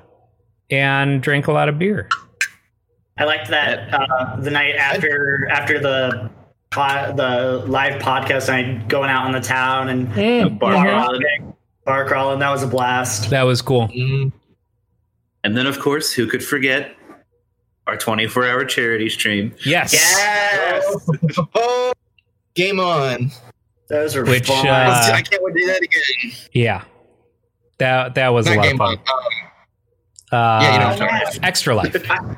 S2: and drank a lot of beer.
S3: I liked that uh, the night after after the po- the live podcast night, going out in the town and
S2: Mm,
S3: bar,
S2: mhm.
S3: crawling, bar crawling. That was a blast.
S2: That was cool.
S4: Mm,
S5: And then, of course, who could forget our 24 hour charity stream?
S2: Yes.
S3: Yes,
S4: oh, game on!
S3: those were
S2: Which,
S3: fun.
S2: uh,
S4: I can't wait to do that again.
S2: Yeah. That that was a lot of fun.
S4: on.
S2: Uh,
S4: yeah, you know what I'm talking.
S2: Extra Life.
S3: I,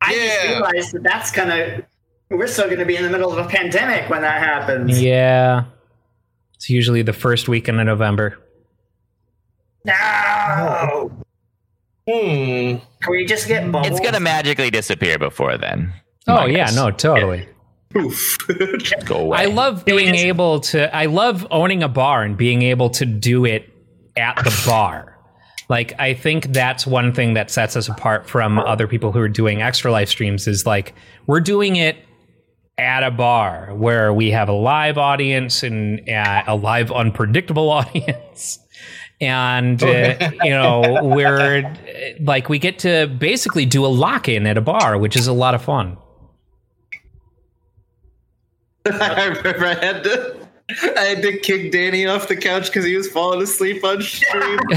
S3: I just realized that that's gonna. We're still gonna be in the middle of a pandemic when that happens.
S2: Yeah. It's usually the first weekend of November.
S3: No.
S4: Hmm.
S3: Can we just get bubbles?
S7: It's gonna magically disappear before then.
S2: Oh
S7: My
S2: yeah,
S7: guess.
S2: no, totally.
S7: Go away.
S2: I love being able to. I love owning a bar and being able to do it at the bar. Like I think that's one thing that sets us apart from other people who are doing extra live streams is like we're doing it at a bar where we have a live audience and uh, a live unpredictable audience. And, uh, you know, we're like, we get to basically do a lock in at a bar, which is a lot of fun.
S5: I had to I had to kick Danny off the couch because he was falling asleep on stream.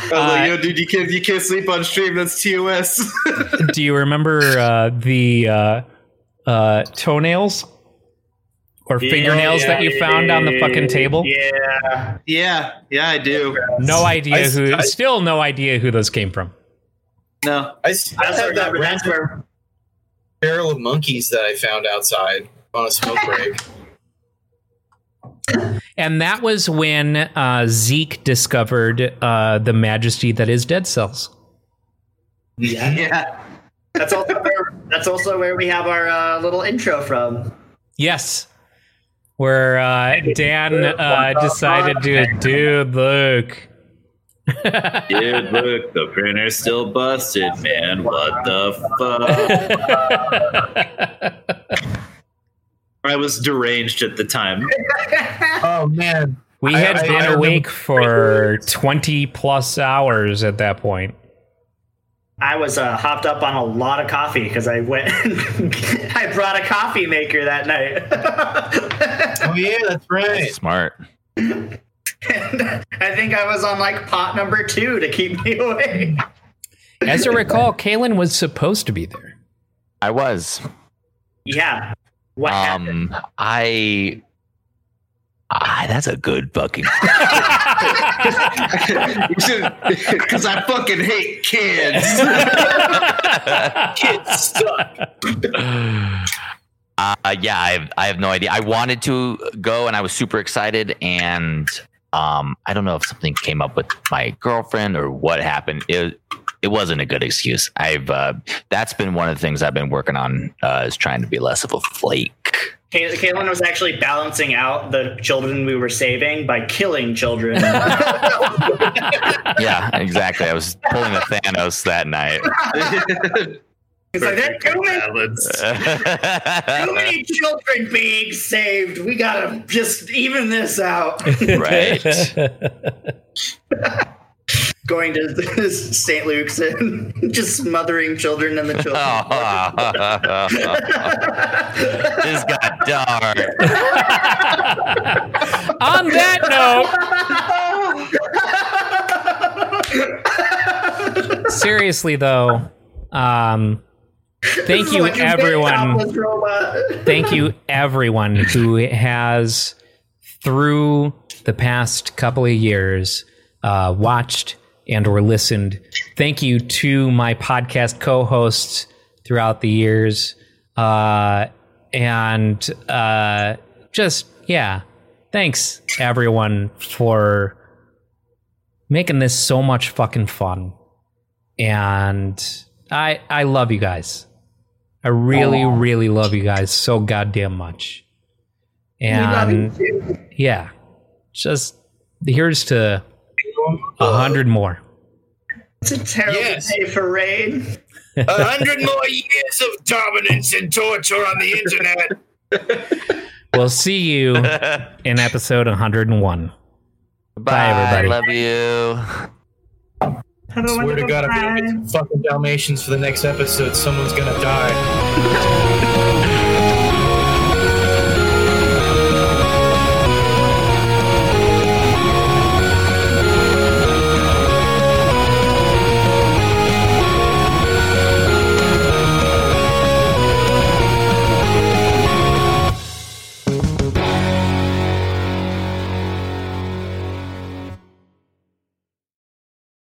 S5: I was like, yo, dude, you can't you can't sleep on stream. That's TOS.
S2: do you remember uh, the uh, uh, toenails or
S5: Yeah,
S2: fingernails that you found on the fucking table?
S3: Yeah.
S5: yeah, yeah, I do.
S2: No idea
S4: I-
S2: who.
S4: I-
S2: still no idea who those came from.
S5: No.
S4: I,
S3: also
S4: have that
S3: remember that's
S4: random
S3: where
S4: barrel of monkeys that I found outside on a smoke break.
S2: And that was when uh, Zeke discovered uh, the majesty that is Dead Cells.
S5: Yeah.
S3: that's also where that's also where we have our uh, little intro from.
S2: Yes. Where uh, Dan uh, decided to, dude, look.
S5: Dude, look, the printer's still busted, man. What the fuck? I was deranged at the time.
S4: Oh man,
S2: We
S4: I-
S2: had
S4: I-
S2: been
S4: I
S2: awake for 20 plus hours at that point.
S3: I was uh, hopped up on a lot of coffee because I went. I brought a coffee maker that night.
S4: oh yeah, that's right.
S7: Smart.
S3: and I think I was on like pot number two to keep me awake.
S2: As I recall, Kaylin was supposed to be there.
S7: I was.
S3: Yeah. What happened?
S7: Um, I. Ah, that's a good fucking.
S5: Because I fucking hate kids.
S4: Kids suck.
S7: Uh, yeah, I have, I have no idea. I wanted to go and I was super excited. And um, I don't know if something came up with my girlfriend or what happened. It, it wasn't a good excuse. I've uh, that's been one of the things I've been working on uh, is trying to be less of a flake.
S3: Kay- Kaylin was actually balancing out the children we were saving by killing children.
S7: Yeah, exactly. I was pulling a Thanos that night.
S3: It's like there's too many, too many children being saved. We gotta just even this out.
S7: right.
S3: Going to St. Luke's and just smothering children in the children.
S7: this got dark.
S2: On that note, seriously though, um, thank
S3: This
S2: you
S3: like a big
S2: everyone. thank you everyone who has through the past couple of years uh, watched and or listened. Thank you to my podcast co-hosts throughout the years. Uh, and uh, just yeah thanks everyone for making this so much fucking fun. And i i love you guys. I really, really love you guys so goddamn much. And yeah, just here's to a hundred more.
S3: It's a terrible
S4: Yes.
S3: day for rain.
S4: A hundred more years of dominance and torture on the internet.
S2: We'll see you in episode 101.
S7: Bye,
S2: everybody.
S7: Love you.
S4: Swear to God, if we don't get some fucking Dalmatians for the next episode, someone's gonna die.